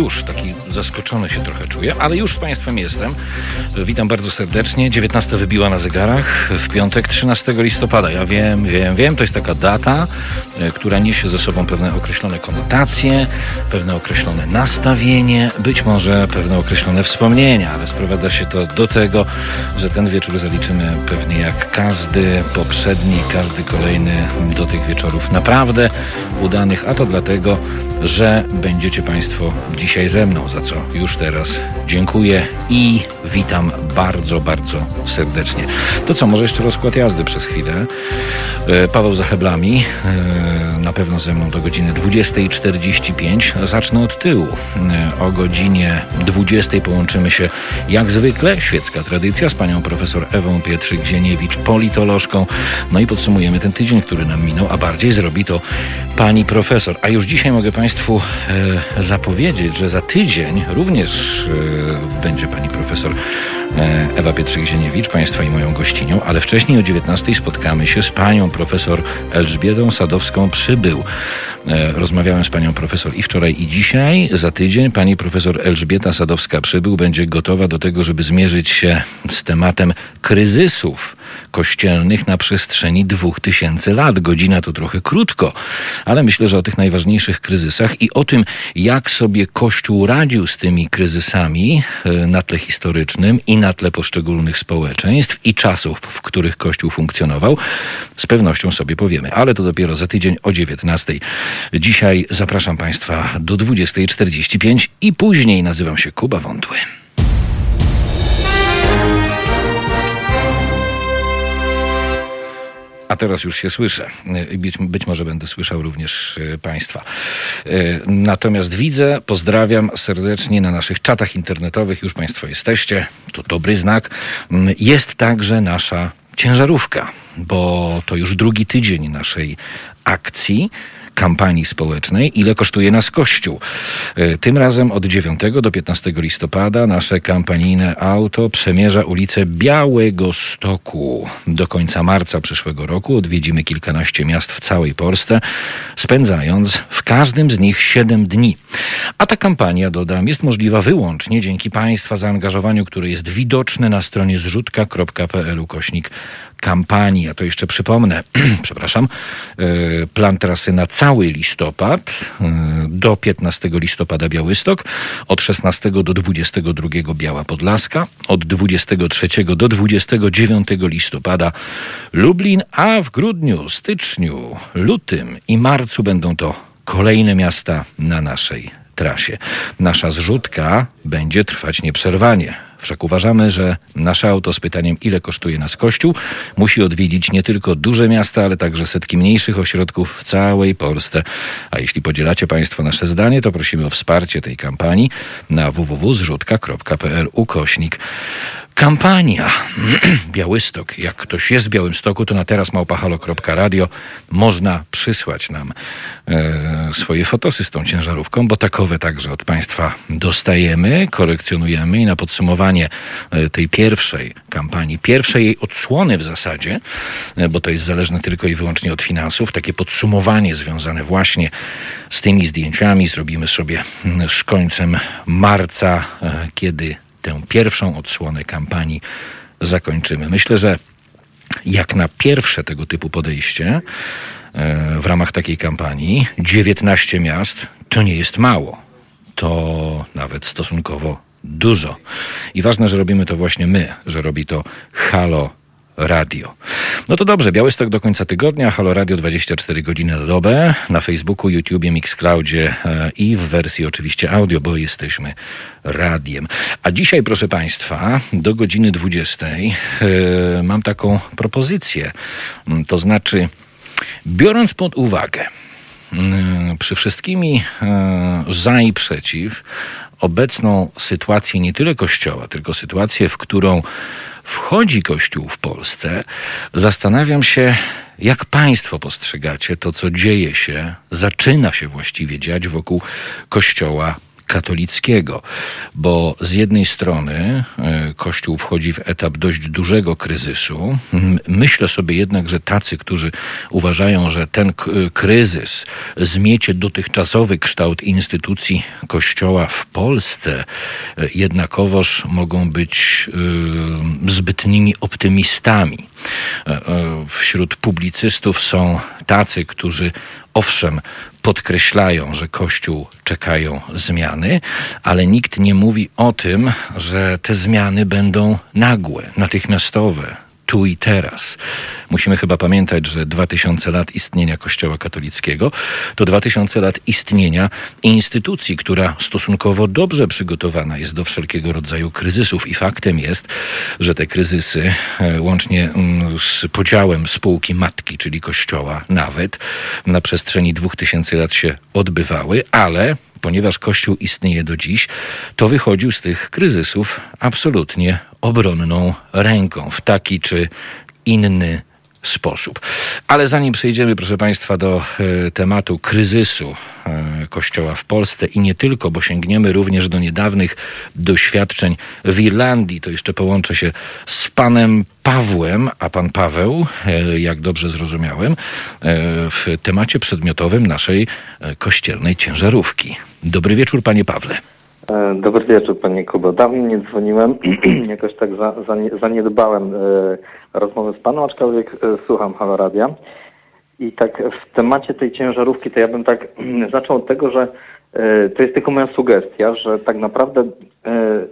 już taki zaskoczony się trochę czuję, ale już z Państwem jestem. Witam bardzo serdecznie. 19 wybiła na zegarach w piątek 13 listopada. Ja wiem, wiem, wiem, to jest taka data, która niesie ze sobą pewne określone konotacje, pewne określone nastawienie, być może pewne określone wspomnienia, ale sprowadza się to do tego, że ten wieczór zaliczymy pewnie jak każdy poprzedni, każdy kolejny do tych wieczorów naprawdę udanych, a to dlatego, że będziecie Państwo dzisiaj ze mną, za co już teraz dziękuję i witam bardzo, bardzo serdecznie. To co, może jeszcze rozkład jazdy przez chwilę. E, Paweł za heblami, e, na pewno ze mną do godziny 20.45. Zacznę od tyłu. E, O godzinie 20.00 połączymy się jak zwykle, świecka tradycja, z panią profesor Ewą Pietrzyk-Zieniewicz, politolożką. No i podsumujemy ten tydzień, który nam minął, a bardziej zrobi to pani profesor. A już dzisiaj mogę Państwu e, zapowiedzieć, że za tydzień również e, będzie pani profesor e, Ewa Pietrzyk-Zieniewicz, Państwa i moją gościnią, ale wcześniej o 19 spotkamy się z panią profesor Elżbietą Sadowską Przybył. E, Rozmawiałem z panią profesor i wczoraj, i dzisiaj. Za tydzień pani profesor Elżbieta Sadowska-Przybył będzie gotowa do tego, żeby zmierzyć się z tematem kryzysów kościelnych na przestrzeni dwóch tysięcy lat. Godzina to trochę krótko, ale myślę, że o tych najważniejszych kryzysach i o tym, jak sobie Kościół radził z tymi kryzysami e, na tle historycznym i na tle poszczególnych społeczeństw i czasów, w których Kościół funkcjonował, z pewnością sobie powiemy. Ale to dopiero za tydzień o 19. Dzisiaj zapraszam Państwa do 20.45 i później nazywam się Kuba Wątły. A teraz już się słyszę. I Być, być może będę słyszał również e, Państwa. E, Natomiast widzę, pozdrawiam serdecznie na naszych czatach internetowych. Już Państwo jesteście. To dobry znak. Mm, Jest także nasza ciężarówka, bo to już drugi tydzień naszej akcji kampanii społecznej, ile kosztuje nas Kościół. E, Tym razem od 9 do 15 listopada nasze kampanijne auto przemierza ulicę Białego Stoku. Do końca marca przyszłego roku odwiedzimy kilkanaście miast w całej Polsce, spędzając w każdym z nich 7 dni. A ta kampania, dodam, jest możliwa wyłącznie dzięki Państwa zaangażowaniu, które jest widoczne na stronie zrzutka.pl ukośnik kampanii. Ja to jeszcze przypomnę, przepraszam, e, plan trasy na cały listopad e, do 15 listopada Białystok, od 16 do 22 Biała Podlaska, od 23 do 29 listopada Lublin, a w grudniu, styczniu, lutym i marcu będą to kolejne miasta na naszej trasie. Nasza zrzutka będzie trwać nieprzerwanie. Wszak uważamy, że nasze auto z pytaniem, ile kosztuje nas Kościół, musi odwiedzić nie tylko duże miasta, ale także setki mniejszych ośrodków w całej Polsce. A jeśli podzielacie Państwo nasze zdanie, to prosimy o wsparcie tej kampanii na www.zrzutka.pl ukośnik Kampania. Białystok. Jak ktoś jest w Białymstoku, to na teraz małpahalo.radio można przysłać nam e, swoje fotosy z tą ciężarówką, bo takowe także od Państwa dostajemy, kolekcjonujemy i na podsumowanie e, tej pierwszej kampanii, pierwszej jej odsłony w zasadzie, e, bo to jest zależne tylko i wyłącznie od finansów, takie podsumowanie związane właśnie z tymi zdjęciami zrobimy sobie mm, z końcem marca, e, kiedy tę pierwszą odsłonę kampanii zakończymy. Myślę, że jak na pierwsze tego typu podejście e, w ramach takiej kampanii 19 miast to nie jest mało. To nawet stosunkowo dużo. I ważne, że robimy to właśnie my, że robi to Halo Radio. No to dobrze, Białystok do końca tygodnia, Halo Radio 24 godziny na dobę, na Facebooku, YouTubie, Mixcloudzie e, i w wersji oczywiście audio, bo jesteśmy radiem. A dzisiaj, proszę Państwa, do godziny 20 e, mam taką propozycję. Mm, To znaczy, biorąc pod uwagę mm, przy wszystkimi e, za i przeciw obecną sytuację nie tyle Kościoła, tylko sytuację, w którą wchodzi Kościół w Polsce, zastanawiam się, jak Państwo postrzegacie to, co dzieje się, zaczyna się właściwie dziać wokół Kościoła katolickiego, bo z jednej strony e, Kościół wchodzi w etap dość dużego kryzysu. Myślę sobie jednak, że tacy, którzy uważają, że ten kryzys zmiecie dotychczasowy kształt instytucji Kościoła w Polsce, e, jednakowoż mogą być e, zbytnimi optymistami. Wśród publicystów są tacy, którzy owszem podkreślają, że Kościół czekają zmiany, ale nikt nie mówi o tym, że te zmiany będą nagłe, natychmiastowe, tu i teraz. Musimy chyba pamiętać, że 2000 lat istnienia Kościoła katolickiego to 2000 lat istnienia instytucji, która stosunkowo dobrze przygotowana jest do wszelkiego rodzaju kryzysów. I faktem jest, że te kryzysy, e, łącznie mm, z podziałem spółki matki, czyli Kościoła, nawet na przestrzeni 2000 lat się odbywały, ale ponieważ Kościół istnieje do dziś, to wychodził z tych kryzysów absolutnie obronną ręką w taki czy inny sposób. Ale zanim przejdziemy, proszę Państwa, do e, tematu kryzysu e, Kościoła w Polsce i nie tylko, bo sięgniemy również do niedawnych doświadczeń w Irlandii, to jeszcze połączę się z panem Pawłem, a pan Paweł, e, jak dobrze zrozumiałem, w temacie przedmiotowym naszej kościelnej ciężarówki. Dobry wieczór, panie Pawle. Dobry wieczór, panie Kubo. Dawno nie dzwoniłem, jakoś tak za, za, zaniedbałem rozmowy z panem, aczkolwiek e, słucham Halo Radia. I tak w temacie tej ciężarówki, to ja bym tak zaczął od tego, że e, to jest tylko moja sugestia, że tak naprawdę e,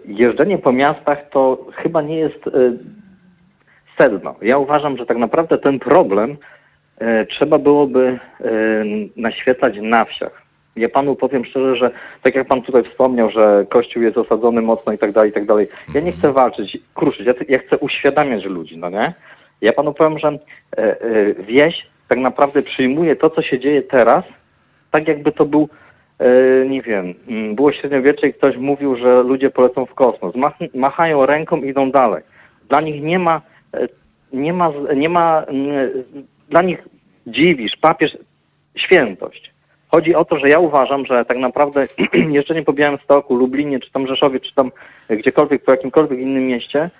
jeżdżenie po miastach to chyba nie jest sedno. Ja uważam, że tak naprawdę ten problem trzeba byłoby naświetlać na wsiach. Ja panu powiem szczerze, że tak jak pan tutaj wspomniał, że kościół jest osadzony mocno i tak dalej, i tak dalej. Ja nie chcę walczyć, kruszyć, ja, ja chcę uświadamiać ludzi, no nie? Ja panu powiem, że e, e, wieś tak naprawdę przyjmuje to, co się dzieje teraz, tak jakby to był, e, nie wiem, było średniowiecze i ktoś mówił, że ludzie polecą w kosmos. Mach, machają ręką i idą dalej. Dla nich nie ma, e, nie ma, nie ma, dla nich dziwisz, papież, świętość. Chodzi o to, że ja uważam, że tak naprawdę jeżdżenie po Białymstoku, Lublinie, czy tam Rzeszowie, czy tam gdziekolwiek, po jakimkolwiek innym mieście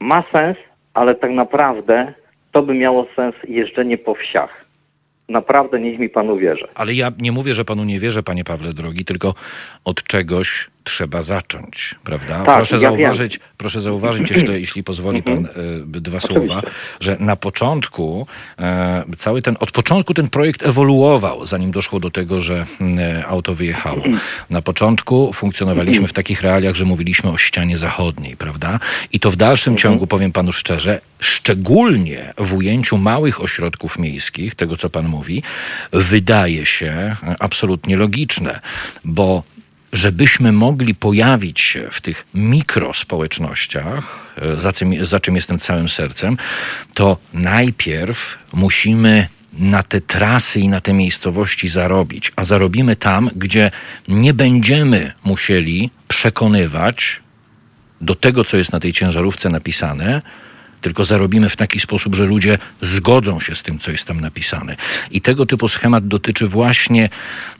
ma sens, ale tak naprawdę to by miało sens jeżdżenie po wsiach. Naprawdę niech mi pan uwierzy. Ale ja nie mówię, że panu nie wierzę, panie Pawle drogi, tylko od czegoś trzeba zacząć, prawda? Tak, proszę, ja zauważyć, proszę zauważyć jeszcze, jeśli pozwoli pan mhm. e, dwa słowa, że na początku e, cały ten, od początku ten projekt ewoluował, zanim doszło do tego, że e, auto wyjechało. Na początku funkcjonowaliśmy w takich realiach, że mówiliśmy o ścianie zachodniej, prawda? I to w dalszym mhm. ciągu, powiem panu szczerze, szczególnie w ujęciu małych ośrodków miejskich, tego co pan mówi, wydaje się absolutnie logiczne, bo żebyśmy mogli pojawić się w tych mikrospołecznościach, e, za czym, za czym jestem całym sercem, to najpierw musimy na te trasy i na te miejscowości zarobić, a zarobimy tam, gdzie nie będziemy musieli przekonywać do tego, co jest na tej ciężarówce napisane, tylko zarobimy w taki sposób, że ludzie zgodzą się z tym, co jest tam napisane. I tego typu schemat dotyczy właśnie,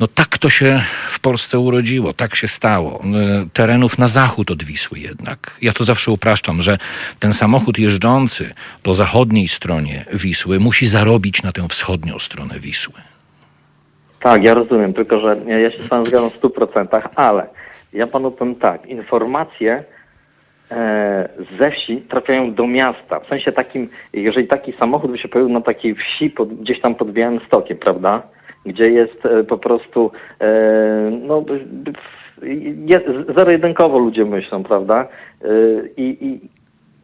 no tak to się w Polsce urodziło, tak się stało. E, terenów na zachód od Wisły jednak. Ja to zawsze upraszczam, że ten samochód jeżdżący po zachodniej stronie Wisły musi zarobić na tę wschodnią stronę Wisły. Tak, ja rozumiem, tylko że ja się z panem zgadzam w 100%, ale ja panu powiem tak, informacje ze wsi trafiają do miasta. W sensie takim, jeżeli taki samochód by się pojawił na takiej wsi pod, gdzieś tam pod Białym Stokiem, prawda? Gdzie jest e, po prostu e, no, zero-jedynkowo ludzie myślą, prawda? I, i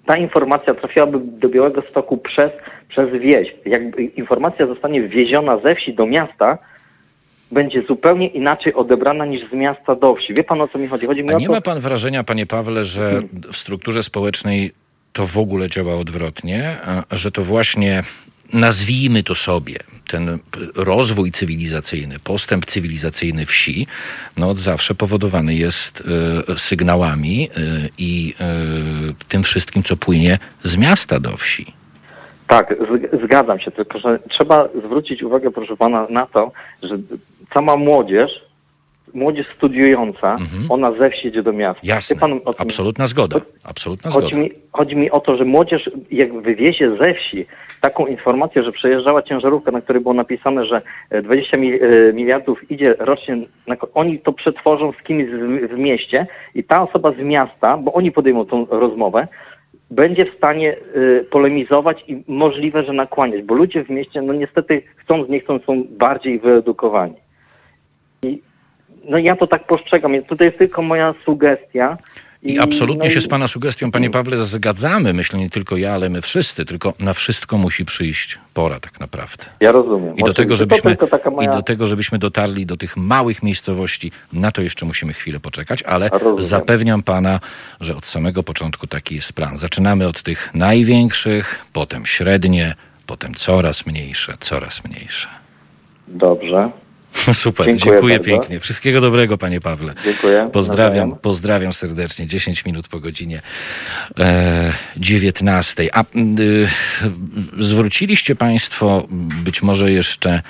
ta informacja trafiłaby do Białego Stoku przez, przez wieś. Jak informacja zostanie wwieziona ze wsi do miasta, będzie zupełnie inaczej odebrana niż z miasta do wsi. Wie pan o co mi chodzi? chodzi mi A nie to... ma pan wrażenia, panie Pawle, że w strukturze społecznej to w ogóle działa odwrotnie, że to właśnie nazwijmy to sobie, ten rozwój cywilizacyjny, postęp cywilizacyjny wsi, no od zawsze powodowany jest y, sygnałami y, i y, tym wszystkim, co płynie z miasta do wsi. Tak, zgadzam się, tylko że trzeba zwrócić uwagę, proszę pana, na to, że sama młodzież młodzież studiująca, ona ze wsi idzie do miasta. Jasne, pan o tym- absolutna zgoda. Absolutna Chodzi zgoda. mi, chodzi mi o to, że młodzież jak wywiezie ze wsi taką informację, że przejeżdżała ciężarówka, na której było napisane, że e, 20 mi, e, miliardów idzie rocznie, oni to przetworzą z kimś w, mieście i ta osoba z miasta, bo oni podejmą tą rozmowę, będzie w stanie e, polemizować i możliwe, że nakłaniać, bo ludzie w mieście, no niestety chcąc, nie chcąc, są bardziej wyedukowani. I no ja to tak postrzegam, więc tutaj jest tylko moja sugestia. I absolutnie no się i- z Pana sugestią, Panie Pawle, zgadzamy. Myślę nie tylko ja, ale my wszyscy. Tylko na wszystko musi przyjść pora tak naprawdę. Ja rozumiem. I do, tego, żebyśmy, To tylko taka moja... I do tego, żebyśmy dotarli do tych małych miejscowości, na to jeszcze musimy chwilę poczekać, ale Rozumiem. zapewniam pana, że od samego początku taki jest plan. Zaczynamy od tych największych, potem średnie, potem coraz mniejsze, coraz mniejsze. Dobrze. Super, Dziękuję dziękuję, pięknie. Wszystkiego dobrego, panie Pawle. Dziękuję. Pozdrawiam, pozdrawiam serdecznie. 10 minut po godzinie e, 19. A y, zwróciliście państwo być może jeszcze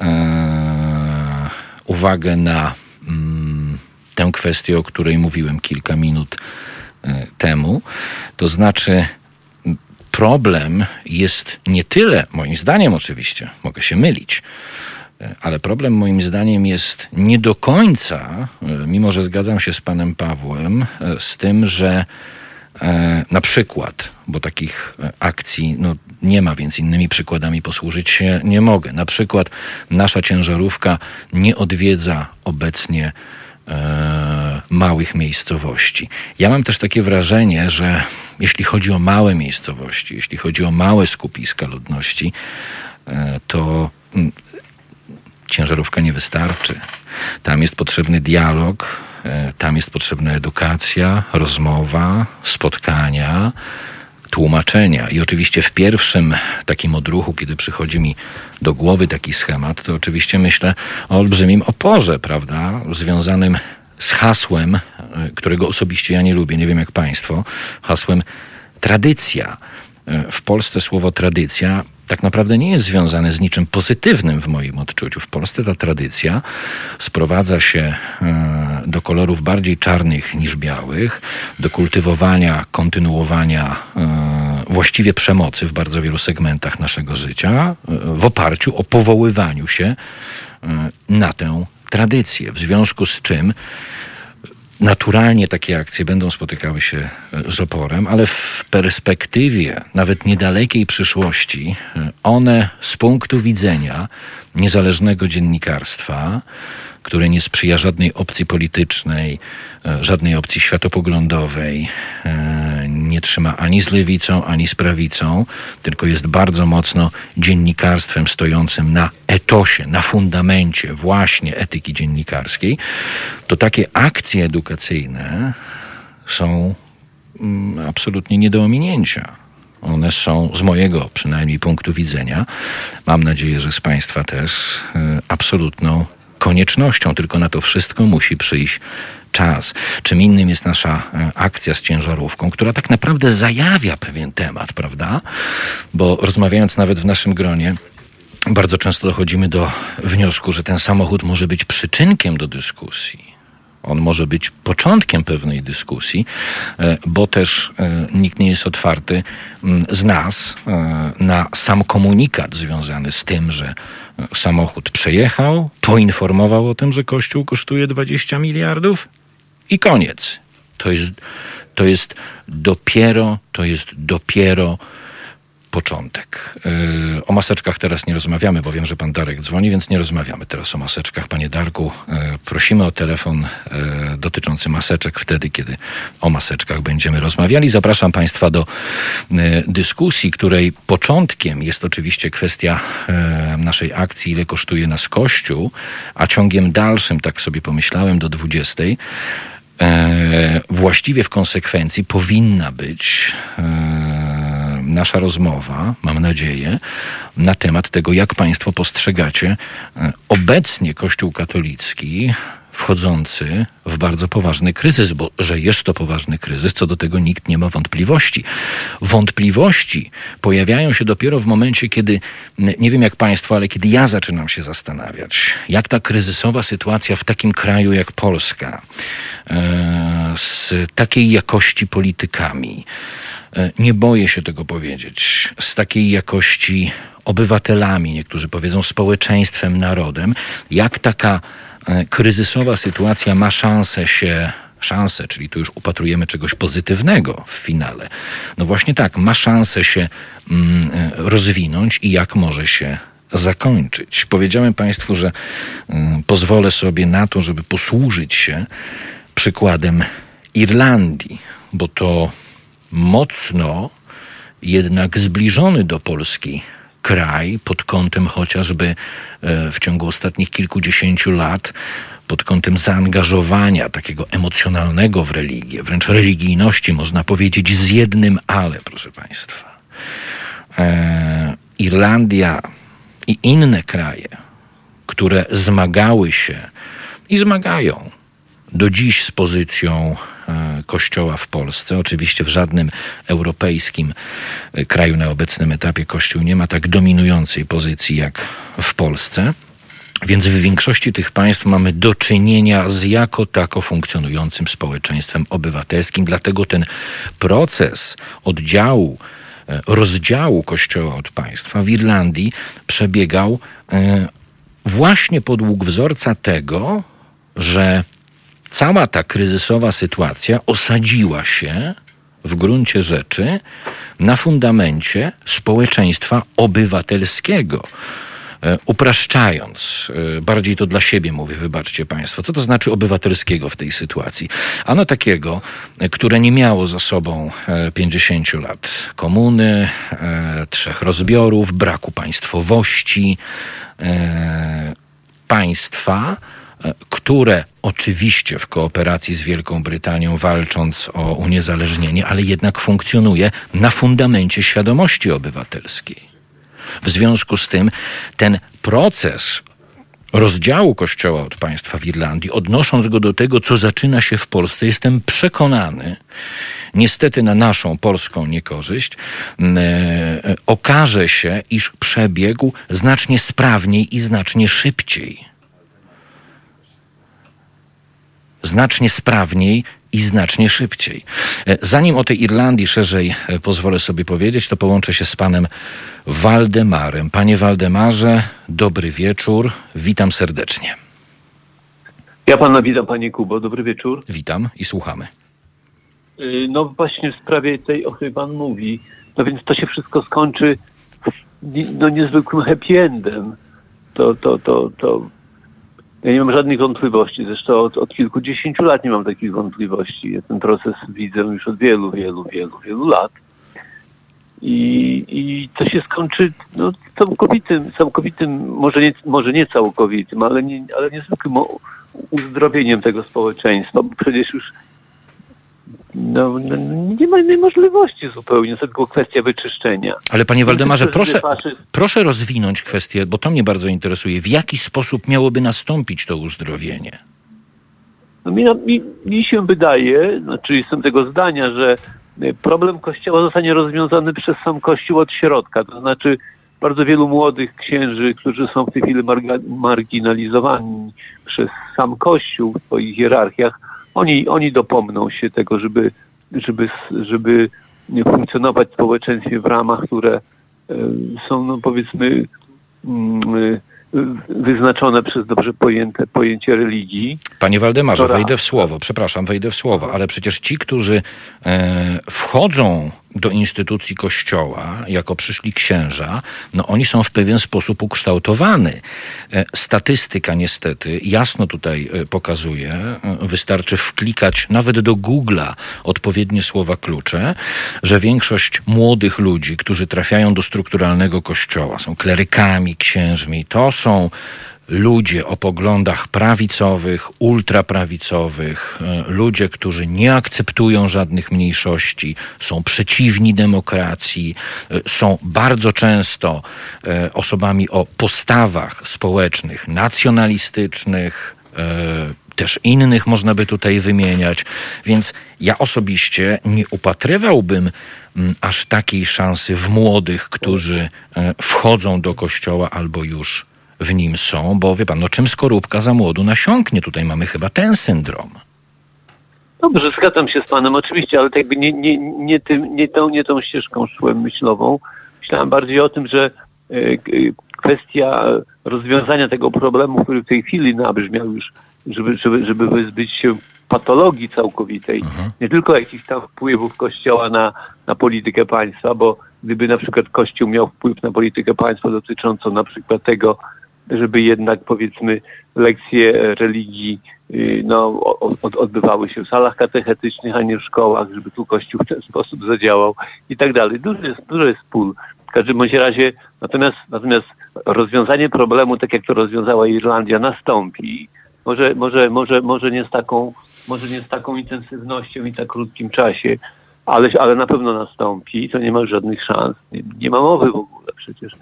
e, uwagę na mm, tę kwestię, o której mówiłem kilka minut e, temu. To znaczy problem jest nie tyle, moim zdaniem oczywiście, mogę się mylić, ale problem moim zdaniem jest nie do końca, e, mimo że zgadzam się z panem Pawłem, e, z tym, że e, na przykład, bo takich akcji no, nie ma, więc innymi przykładami posłużyć się nie mogę. Na przykład nasza ciężarówka nie odwiedza obecnie e, małych miejscowości. Ja mam też takie wrażenie, że jeśli chodzi o małe miejscowości, jeśli chodzi o małe skupiska ludności, e, to mm, ciężarówka nie wystarczy. Tam jest potrzebny dialog, e, tam jest potrzebna edukacja, rozmowa, spotkania, tłumaczenia. I oczywiście w pierwszym takim odruchu, kiedy przychodzi mi do głowy taki schemat, to oczywiście myślę o olbrzymim oporze, prawda, związanym z hasłem, e, którego osobiście ja nie lubię, nie wiem jak Państwo, hasłem tradycja. E, W Polsce słowo tradycja tak naprawdę nie jest związane z niczym pozytywnym w moim odczuciu. W Polsce ta tradycja sprowadza się e, do kolorów bardziej czarnych niż białych, do kultywowania, kontynuowania e, właściwie przemocy w bardzo wielu segmentach naszego życia, e, w oparciu o powoływaniu się na tę tradycję. W związku z czym naturalnie takie akcje będą spotykały się e, z oporem, ale w perspektywie nawet niedalekiej przyszłości e, one z punktu widzenia niezależnego dziennikarstwa, które nie sprzyja żadnej opcji politycznej, e, żadnej opcji światopoglądowej, e, nie trzyma ani z lewicą, ani z prawicą, tylko jest bardzo mocno dziennikarstwem stojącym na etosie, na fundamencie właśnie etyki dziennikarskiej, to takie akcje edukacyjne są mm, absolutnie nie do ominięcia. One są z mojego przynajmniej punktu widzenia, mam nadzieję, że z Państwa też, y, absolutną koniecznością. Tylko na to wszystko musi przyjść czas. Czym innym jest nasza e, akcja z ciężarówką, która tak naprawdę zajawia pewien temat, prawda? Bo rozmawiając nawet w naszym gronie, bardzo często dochodzimy do wniosku, że ten samochód może być przyczynkiem do dyskusji. On może być początkiem pewnej dyskusji, e, bo też e, nikt nie jest otwarty mm, z nas na sam komunikat związany z tym, że samochód przejechał, poinformował o tym, że Kościół kosztuje 20 miliardów i koniec. To jest, to jest dopiero, to jest dopiero początek. Yy, O maseczkach teraz nie rozmawiamy, bo wiem, że pan Darek dzwoni, więc nie rozmawiamy teraz o maseczkach. Panie Darku, yy, prosimy o telefon yy, dotyczący maseczek wtedy, kiedy o maseczkach będziemy rozmawiali. Zapraszam państwa do dyskusji, której początkiem jest oczywiście kwestia naszej akcji, ile kosztuje nas Kościół, a ciągiem dalszym, tak sobie pomyślałem, do 20 e, właściwie w konsekwencji powinna być e, nasza rozmowa, mam nadzieję, na temat tego, jak Państwo postrzegacie e, obecnie Kościół katolicki wchodzący w bardzo poważny kryzys, bo że jest to poważny kryzys, co do tego nikt nie ma wątpliwości. Wątpliwości pojawiają się dopiero w momencie, kiedy, nie wiem jak Państwo, ale kiedy ja zaczynam się zastanawiać, jak ta kryzysowa sytuacja w takim kraju jak Polska, e, z takiej jakości politykami, nie boję się tego powiedzieć, z takiej jakości obywatelami, niektórzy powiedzą społeczeństwem, narodem, jak taka E, kryzysowa sytuacja ma szansę się szansę, czyli tu już upatrujemy czegoś pozytywnego w finale. No właśnie tak, ma szansę się mm, e, rozwinąć i jak może się zakończyć. Powiedziałem Państwu, że mm, pozwolę sobie na to, żeby posłużyć się przykładem Irlandii, bo to mocno jednak zbliżony do Polski kraj pod kątem chociażby e, w ciągu ostatnich kilkudziesięciu lat pod kątem zaangażowania takiego emocjonalnego w religię, wręcz religijności, można powiedzieć, z jednym ale, proszę Państwa. E, Irlandia i inne kraje, które zmagały się i zmagają do dziś z pozycją Kościoła w Polsce. Oczywiście w żadnym europejskim e, kraju na obecnym etapie Kościół nie ma tak dominującej pozycji jak w Polsce. Więc w większości tych państw mamy do czynienia z jako tako funkcjonującym społeczeństwem obywatelskim. Dlatego ten proces oddziału, e, rozdziału Kościoła od państwa w Irlandii przebiegał właśnie podług wzorca tego, że cała ta kryzysowa sytuacja osadziła się w gruncie rzeczy na fundamencie społeczeństwa obywatelskiego. E, upraszczając, e, bardziej to dla siebie mówię, wybaczcie Państwo, co to znaczy obywatelskiego w tej sytuacji? Ano takiego, e, które nie miało za sobą 50 lat komuny, trzech rozbiorów, braku państwowości, państwa, które oczywiście w kooperacji z Wielką Brytanią, walcząc o uniezależnienie, ale jednak funkcjonuje na fundamencie świadomości obywatelskiej. W związku z tym ten proces rozdziału Kościoła od państwa w Irlandii, odnosząc go do tego, co zaczyna się w Polsce, jestem przekonany, niestety na naszą polską niekorzyść, e, e, okaże się, iż przebiegł znacznie sprawniej i znacznie szybciej znacznie sprawniej i znacznie szybciej. E, zanim o tej Irlandii szerzej e, pozwolę sobie powiedzieć, to połączę się z panem Waldemarem. Panie Waldemarze, dobry wieczór, witam serdecznie. Ja pana witam, panie Kubo, dobry wieczór. Witam i słuchamy. Y, no właśnie w sprawie tej, o której pan mówi, no więc to się wszystko skończy no niezwykłym happy endem. To, to, to, to ja nie mam żadnych wątpliwości. Zresztą od, od kilkudziesięciu lat nie mam takich wątpliwości. Ja ten proces widzę już od wielu, wielu, wielu, wielu lat. I, i to się skończy no, całkowitym, całkowitym może, nie, może nie całkowitym, ale, nie, ale niezwykłym uzdrowieniem tego społeczeństwa. Bo przecież już no, no, nie ma innej możliwości zupełnie, to tylko kwestia wyczyszczenia. Ale panie Waldemarze, proszę, proszę rozwinąć kwestię, bo to mnie bardzo interesuje. W jaki sposób miałoby nastąpić to uzdrowienie? No, mi, mi, mi się wydaje, znaczy jestem tego zdania, że problem Kościoła zostanie rozwiązany przez sam Kościół od środka. To znaczy bardzo wielu młodych księży, którzy są w tej chwili marginalizowani przez sam Kościół w swoich hierarchiach, oni, oni dopomną się tego, żeby, żeby, żeby funkcjonować w społeczeństwie w ramach, które e, są, no powiedzmy, mm, wyznaczone przez dobrze pojęte pojęcie religii. Panie Waldemarze, wejdę w słowo, przepraszam, wejdę w słowo, ale przecież ci, którzy e, wchodzą do instytucji kościoła jako przyszli księża, no oni są w pewien sposób ukształtowany. E, statystyka niestety jasno tutaj e, pokazuje, e, wystarczy wklikać nawet do Google'a odpowiednie słowa klucze, że większość młodych ludzi, którzy trafiają do strukturalnego kościoła, są klerykami, księżmi, to są ludzie o poglądach prawicowych, ultraprawicowych, e, ludzie, którzy nie akceptują żadnych mniejszości, są przeciwni demokracji, e, są bardzo często e, osobami o postawach społecznych, nacjonalistycznych, też innych można by tutaj wymieniać. Więc ja osobiście nie upatrywałbym aż takiej szansy w młodych, którzy wchodzą do kościoła albo już w nim są, bo wie pan, no czym skorupka za młodu nasiąknie? Tutaj mamy chyba ten syndrom. Dobrze, zgadzam się z panem oczywiście, ale tak nie, nie, nie, tym, nie, tą, nie tą ścieżką szłem myślową. Myślałem bardziej o tym, że e, kwestia rozwiązania tego problemu, który w tej chwili nabrzmiał już, żeby, żeby, żeby wyzbyć się patologii całkowitej, mhm. nie tylko jakichś tam wpływów Kościoła na, na politykę państwa, bo gdyby na przykład Kościół miał wpływ na politykę państwa dotyczącą na przykład tego, żeby jednak powiedzmy lekcje religii y, no, odbywały się w salach katechetycznych, a nie w szkołach, żeby tu Kościół w ten sposób zadziałał i tak dalej. Dużo jest, dużo jest pól. W każdym bądź razie, natomiast, natomiast rozwiązanie problemu, tak jak to rozwiązała Irlandia, nastąpi. Może, może, może, może, nie z taką, może nie z taką intensywnością i tak krótkim czasie, ale, ale na pewno nastąpi. To nie ma żadnych szans. Nie, nie ma mowy w ogóle przecież.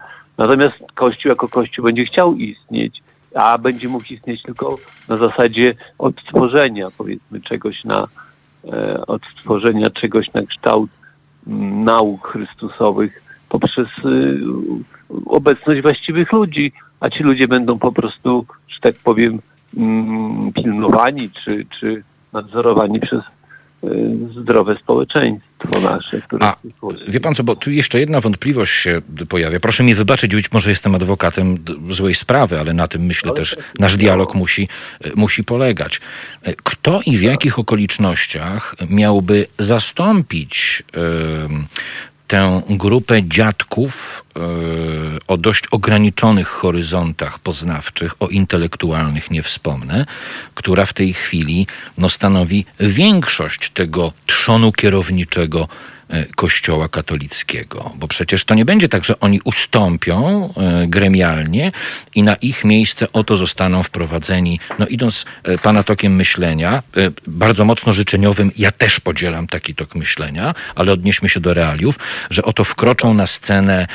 Natomiast Kościół jako Kościół będzie chciał istnieć, a będzie mógł istnieć tylko na zasadzie odtworzenia, powiedzmy, czegoś na, e, odtworzenia czegoś na kształt m, nauk chrystusowych poprzez y, obecność właściwych ludzi, a ci ludzie będą po prostu, że tak powiem, mm, pilnowani czy, czy nadzorowani przez zdrowe społeczeństwo nasze. Które A, wie pan co, bo tu jeszcze jedna wątpliwość się pojawia. Proszę mi wybaczyć, być może jestem adwokatem złej sprawy, ale na tym myślę ale też nasz dialog musi, musi polegać. Kto i w jakich okolicznościach miałby zastąpić tę grupę dziadków e, o dość ograniczonych horyzontach poznawczych, o intelektualnych nie wspomnę, która w tej chwili no, stanowi większość tego trzonu kierowniczego Kościoła katolickiego. Bo przecież to nie będzie tak, że oni ustąpią e, gremialnie i na ich miejsce oto zostaną wprowadzeni, no idąc e, pana tokiem myślenia, bardzo mocno życzeniowym, ja też podzielam taki tok myślenia, ale odnieśmy się do realiów, że oto wkroczą na scenę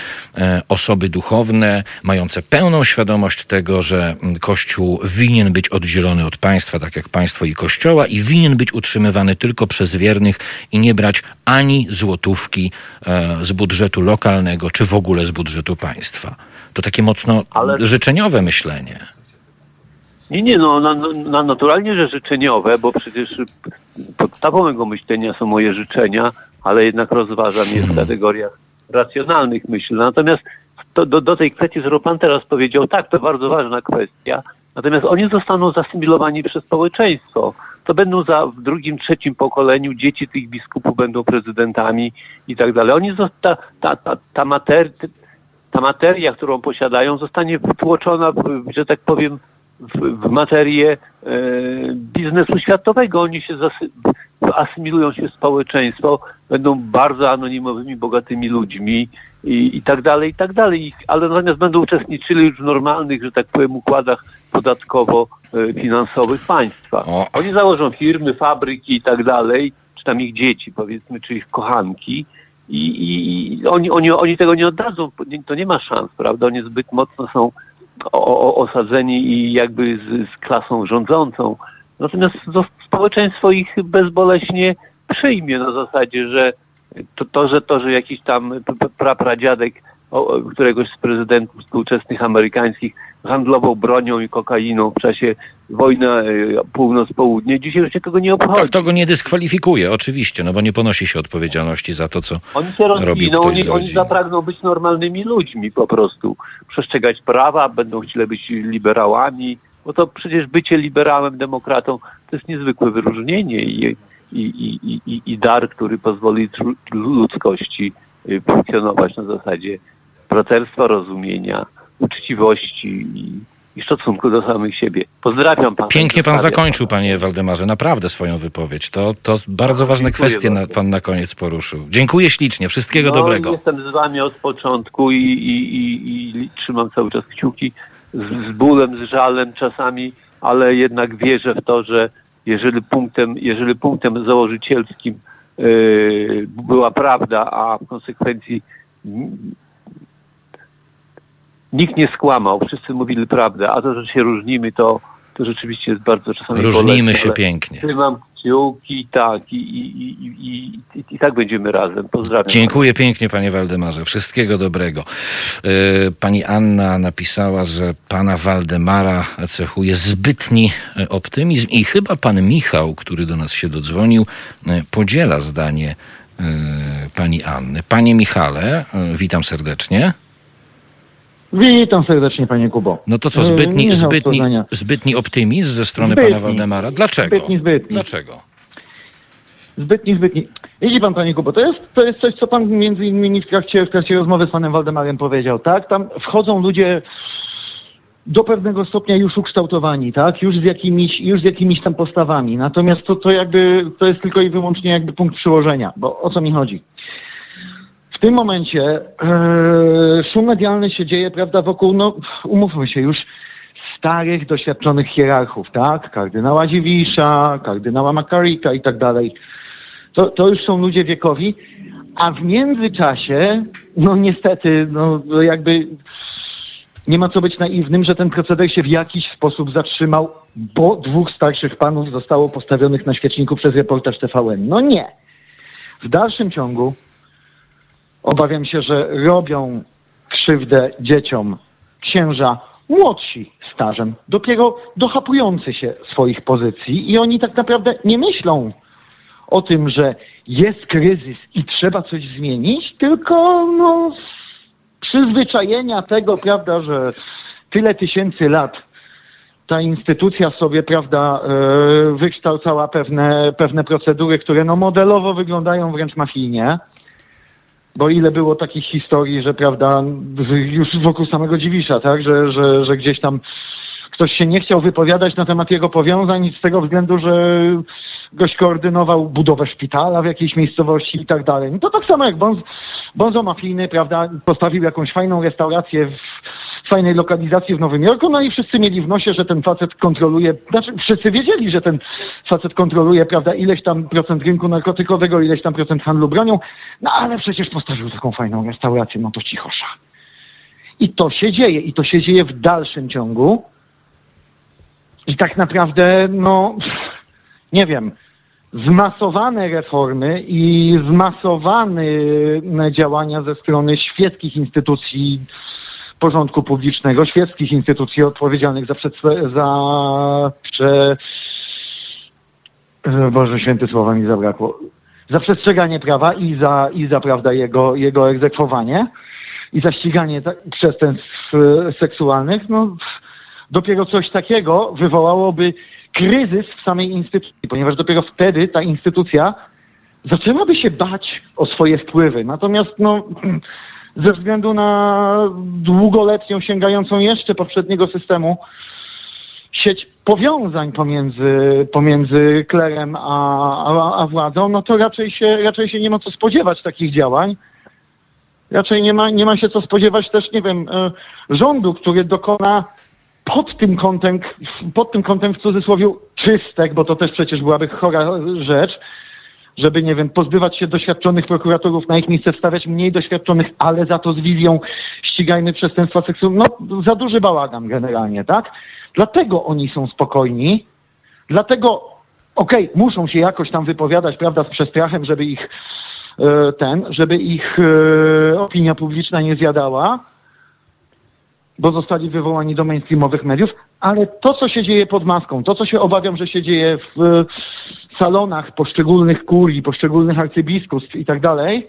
osoby duchowne, mające pełną świadomość tego, że Kościół winien być oddzielony od państwa, tak jak państwo i Kościoła, i winien być utrzymywany tylko przez wiernych i nie brać ani z złotówki e, z budżetu lokalnego, czy w ogóle z budżetu państwa. To takie mocno Ale... życzeniowe myślenie. Nie, nie, no, no, no, naturalnie, że życzeniowe, bo przecież podstawą mego myślenia są moje życzenia, ale jednak rozważam je w hmm. kategoriach racjonalnych myśli. Natomiast to, do, do tej kwestii, którą pan teraz powiedział, tak, to bardzo ważna kwestia, natomiast oni zostaną zasymilowani przez społeczeństwo to będą za w drugim, trzecim pokoleniu dzieci tych biskupów będą prezydentami i tak dalej. Oni ta, ta, ta, ta, mater, ta materia, którą posiadają, zostanie wtłoczona, że tak powiem, w, w materię e, biznesu światowego. Oni się zasy, asymilują się w społeczeństwo, będą bardzo anonimowymi, bogatymi ludźmi i, i tak dalej, i tak dalej. Ale natomiast będą uczestniczyli już w normalnych, że tak powiem, układach podatkowo-finansowych państwa. Oni założą firmy, fabryki i tak dalej, czy tam ich dzieci, powiedzmy, czy ich kochanki. I, i oni, oni, oni tego nie oddadzą, to nie ma szans, prawda? Oni zbyt mocno są osadzeni i jakby z, z klasą rządzącą. Natomiast społeczeństwo ich bezboleśnie przyjmie na zasadzie, że to, to, że to, że jakiś tam prapradziadek któregoś z prezydentów współczesnych amerykańskich handlował bronią i kokainą w czasie wojny e, północ-południe. Dzisiaj już nikogo nie obchodzi. Tak, to go nie dyskwalifikuje, oczywiście, no bo nie ponosi się odpowiedzialności za to, co Oni się rozwiną, oni, oni zapragną być normalnymi ludźmi po prostu. Przestrzegać prawa, będą chcieli być liberałami, bo to przecież bycie liberałem, demokratą to jest niezwykłe wyróżnienie i i, i, i, i dar, który pozwoli ludzkości y, funkcjonować na zasadzie braterstwa, rozumienia, uczciwości i, i szacunku do samych siebie. Pozdrawiam pana. Pięknie pan zakończył, panie Waldemarze, naprawdę swoją wypowiedź. To, to bardzo ważne kwestie na, pan na koniec poruszył. Dziękuję ślicznie, wszystkiego no, dobrego. Jestem z wami od początku i, i, i, i trzymam cały czas kciuki z, z bólem, z żalem czasami, ale jednak wierzę w to, że jeżeli punktem, jeżeli punktem założycielskim yy, była prawda, a w konsekwencji nikt nie skłamał, wszyscy mówili prawdę, a to, że się różnimy, to, to rzeczywiście jest bardzo czasami Różnimy bolesne, się pięknie. Trzymam kciuki, tak, i, i, i, i, tak będziemy razem. Pozdrawiam. Dziękuję pięknie, panie Waldemarze. Wszystkiego dobrego. E, Pani Anna napisała, że pana Waldemara cechuje zbytni e, optymizm i chyba pan Michał, który do nas się dodzwonił, e, podziela zdanie pani Anny. Panie Michale, witam serdecznie. Witam serdecznie, panie Kubo. No to co, E, zbytni, zbytni, zbytni optymizm ze strony Zbytni. pana Waldemara? Dlaczego? Zbytni, zbytni. Dlaczego? Zbytni, zbytni. Widzi pan, panie Kubo, to jest, to jest coś, co pan między innymi w trakcie, w trakcie rozmowy z panem Waldemarem powiedział, tak? Tam wchodzą ludzie do pewnego stopnia już ukształtowani, tak? Już z jakimiś, już z jakimiś tam postawami. Natomiast to, to jakby, to jest tylko i wyłącznie jakby punkt przyłożenia, bo o co mi chodzi? W tym momencie e, szum medialny się dzieje, prawda, wokół, no umówmy się, już starych, doświadczonych hierarchów, tak? Kardynała Dziwisza, kardynała Makarika i tak dalej. To, to już są ludzie wiekowi, a w międzyczasie, no niestety, no jakby nie ma co być naiwnym, że ten proceder się w jakiś sposób zatrzymał, bo dwóch starszych panów zostało postawionych na świeczniku przez reportaż TVN. No nie. W dalszym ciągu obawiam się, że robią krzywdę dzieciom księża młodsi stażem, dopiero dochapujący się swoich pozycji i oni tak naprawdę nie myślą o tym, że jest kryzys i trzeba coś zmienić, tylko no, przyzwyczajenia tego, prawda, że tyle tysięcy lat ta instytucja sobie, prawda, e, wykształcała pewne, pewne procedury, które no modelowo wyglądają wręcz mafijnie. Bo ile było takich historii, że prawda, już wokół samego Dziwisza, tak, że, że, że gdzieś tam ktoś się nie chciał wypowiadać na temat jego powiązań z tego względu, że goś koordynował budowę szpitala w jakiejś miejscowości i tak dalej. No to tak samo jak bonz, bonzo mafijny, prawda, postawił jakąś fajną restaurację w fajnej lokalizacji w Nowym Jorku, no i wszyscy mieli w nosie, że ten facet kontroluje, znaczy wszyscy wiedzieli, że ten facet kontroluje, prawda, ileś tam procent rynku narkotykowego, ileś tam procent handlu bronią, no ale przecież postawił taką fajną restaurację, no to cichosza. I to się dzieje, i to się dzieje w dalszym ciągu. I tak naprawdę, no, nie wiem, zmasowane reformy i zmasowane działania ze strony świeckich instytucji porządku publicznego, świeckich instytucji odpowiedzialnych za, za prze... Boże Święty słowa mi zabrakło. Za przestrzeganie prawa i za, i za prawda, jego, jego egzekwowanie i za ściganie przestępstw e, seksualnych, no dopiero coś takiego wywołałoby kryzys w samej instytucji, ponieważ dopiero wtedy ta instytucja zaczęłaby się bać o swoje wpływy. Natomiast no, ze względu na długoletnią, sięgającą jeszcze poprzedniego systemu, sieć powiązań pomiędzy, pomiędzy klerem a, a, a władzą, no to raczej się, raczej się nie ma co spodziewać takich działań. Raczej nie ma, nie ma się co spodziewać też, nie wiem, e, rządu, który dokona pod tym kątem, pod tym kątem w cudzysłowie czystek, bo to też przecież byłaby chora rzecz, żeby, nie wiem, pozbywać się doświadczonych prokuratorów, na ich miejsce wstawiać mniej doświadczonych, ale za to z wizją ścigajmy przestępstwa seksualne. No, za duży bałagan generalnie, tak? Dlatego oni są spokojni, dlatego, okej, muszą się jakoś tam wypowiadać, prawda, z przestrachem, żeby ich e, ten, żeby ich e, opinia publiczna nie zjadała, bo zostali wywołani do mainstreamowych mediów, ale to, co się dzieje pod maską, to, co się obawiam, że się dzieje w e, salonach poszczególnych kurii, poszczególnych arcybiskupstw i tak dalej,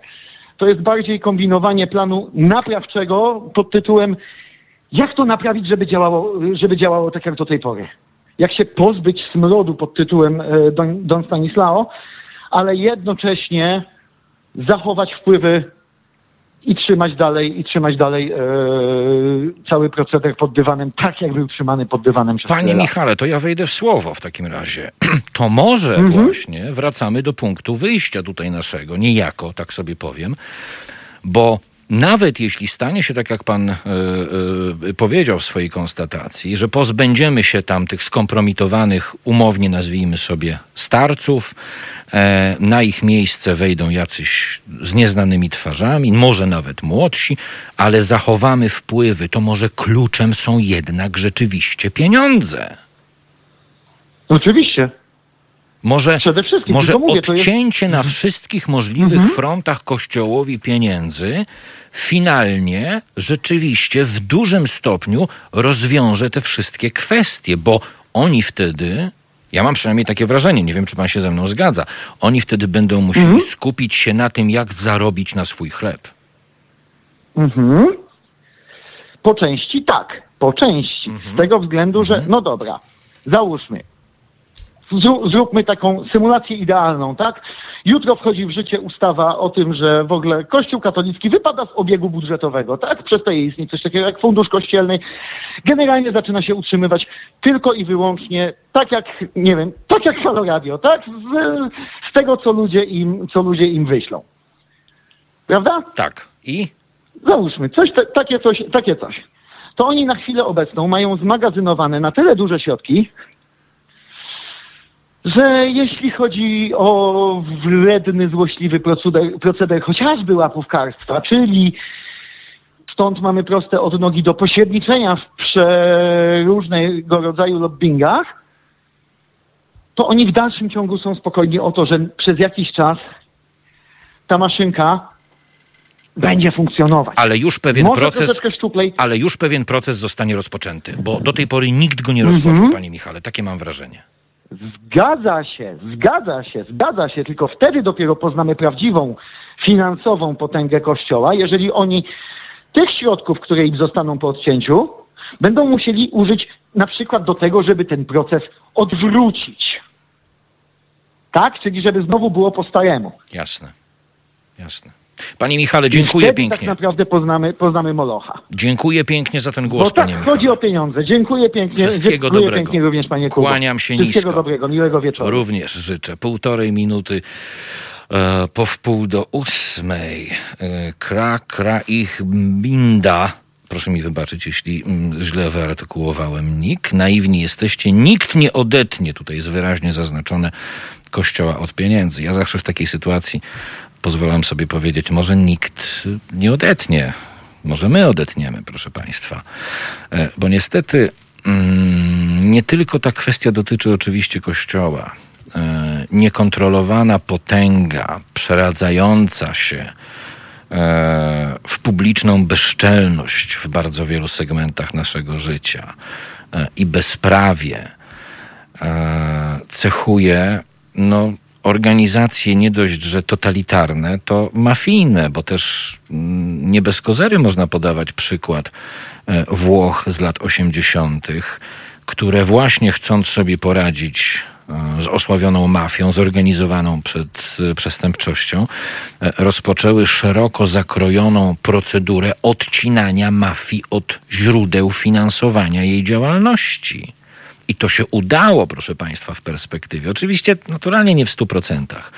to jest bardziej kombinowanie planu naprawczego pod tytułem jak to naprawić, żeby działało, żeby działało tak jak do tej pory. Jak się pozbyć smrodu pod tytułem e, Don, Don Stanislao, ale jednocześnie zachować wpływy i trzymać dalej, i trzymać dalej e, cały proceder pod dywanem, tak jak był trzymany pod dywanem przez Panie. Michale, to ja wejdę w słowo w takim razie. To może Mhm. właśnie wracamy do punktu wyjścia tutaj naszego, niejako, tak sobie powiem, bo nawet jeśli stanie się tak, jak pan e, e, powiedział w swojej konstatacji, że pozbędziemy się tam tych skompromitowanych, umownie nazwijmy sobie, starców, e, na ich miejsce wejdą jacyś z nieznanymi twarzami, może nawet młodsi, ale zachowamy wpływy, to może kluczem są jednak rzeczywiście pieniądze. Oczywiście. Może, Przede wszystkim, może mówię, to jest- odcięcie na wszystkich możliwych Mhm. frontach kościołowi pieniędzy finalnie rzeczywiście w dużym stopniu rozwiąże te wszystkie kwestie, bo oni wtedy, ja mam przynajmniej takie wrażenie, nie wiem czy pan się ze mną zgadza, oni wtedy będą musieli Mhm. skupić się na tym, jak zarobić na swój chleb. Mhm. Po części tak, po części. Z tego względu, że no dobra, załóżmy, zróbmy taką symulację idealną, tak? Jutro wchodzi w życie ustawa o tym, że w ogóle Kościół katolicki wypada z obiegu budżetowego, tak? Przestaje istnieć coś takiego jak fundusz kościelny. Generalnie zaczyna się utrzymywać tylko i wyłącznie tak jak, nie wiem, tak jak Halo Radio, tak? Z, z tego, co ludzie im, co ludzie im wyślą. Prawda? Tak. I? Załóżmy, coś, te, takie coś, takie coś. To oni na chwilę obecną mają zmagazynowane na tyle duże środki, że jeśli chodzi o wredny, złośliwy proceder, proceder chociażby łapówkarstwa, czyli stąd mamy proste odnogi do pośredniczenia w przeróżnego rodzaju lobbingach, to oni w dalszym ciągu są spokojni o to, że przez jakiś czas ta maszynka będzie funkcjonować. Ale już pewien Może proces... Ale już pewien proces zostanie rozpoczęty, bo do tej pory nikt go nie rozpoczął, Mhm. panie Michale. Takie mam wrażenie. Zgadza się, zgadza się, zgadza się, tylko wtedy dopiero poznamy prawdziwą finansową potęgę Kościoła, jeżeli oni tych środków, które im zostaną po odcięciu, będą musieli użyć na przykład do tego, żeby ten proces odwrócić. Tak? Czyli żeby znowu było po staremu. Jasne. Jasne. Panie Michale, dziękuję tak pięknie. naprawdę poznamy, poznamy Molocha. Dziękuję pięknie za ten głos, Bo tak panie Michale. chodzi o pieniądze. Dziękuję pięknie. Wszystkiego Dziękuję dobrego. pięknie również, panie Kubo. Kłaniam się Wszystkiego nisko. dobrego, miłego wieczoru. Również życzę. Półtorej minuty e, po wpół do ósmej. E, kra, kra ich binda. Proszę mi wybaczyć, jeśli mm, źle wyartykułowałem nick. Naiwni jesteście. Nikt nie odetnie, tutaj jest wyraźnie zaznaczone, kościoła od pieniędzy. Ja zawsze w takiej sytuacji pozwalam sobie powiedzieć, może nikt nie odetnie. Może my odetniemy, proszę Państwa. E, Bo niestety mm, nie tylko ta kwestia dotyczy oczywiście Kościoła. E, Niekontrolowana potęga, przeradzająca się e, w publiczną bezczelność w bardzo wielu segmentach naszego życia i bezprawie cechuje no, organizacje nie dość, że totalitarne, to mafijne, bo też mm, nie bez kozery można podawać przykład e, Włoch z lat 80., które właśnie chcąc sobie poradzić e, z osławioną mafią, zorganizowaną przed e, przestępczością, rozpoczęły szeroko zakrojoną procedurę odcinania mafii od źródeł finansowania jej działalności. I to się udało, proszę Państwa, w perspektywie. Oczywiście naturalnie nie w stu procentach,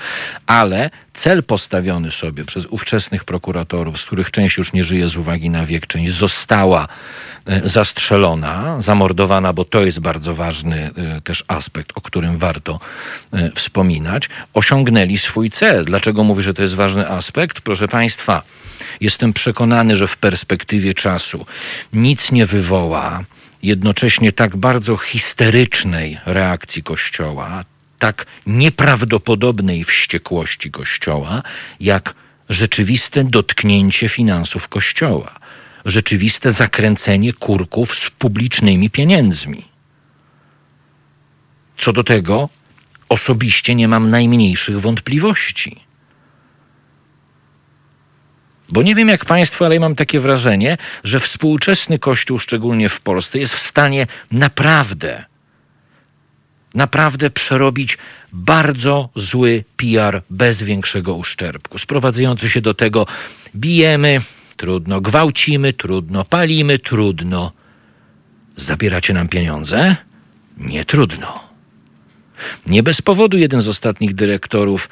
ale cel postawiony sobie przez ówczesnych prokuratorów, z których część już nie żyje z uwagi na wiek, część została e, zastrzelona, zamordowana, bo to jest bardzo ważny e, też aspekt, o którym warto e, wspominać, osiągnęli swój cel. Dlaczego mówię, że to jest ważny aspekt? Proszę Państwa, jestem przekonany, że w perspektywie czasu nic nie wywoła jednocześnie tak bardzo histerycznej reakcji Kościoła, tak nieprawdopodobnej wściekłości Kościoła, jak rzeczywiste dotknięcie finansów Kościoła, rzeczywiste zakręcenie kurków z publicznymi pieniędzmi. Co do tego, osobiście nie mam najmniejszych wątpliwości. Bo nie wiem jak Państwo, ale ja mam takie wrażenie, że współczesny Kościół, szczególnie w Polsce, jest w stanie naprawdę, naprawdę przerobić bardzo zły PR bez większego uszczerbku, sprowadzający się do tego bijemy, trudno, gwałcimy, trudno, palimy, trudno. Zabieracie nam pieniądze? Nie trudno. Nie bez powodu jeden z ostatnich dyrektorów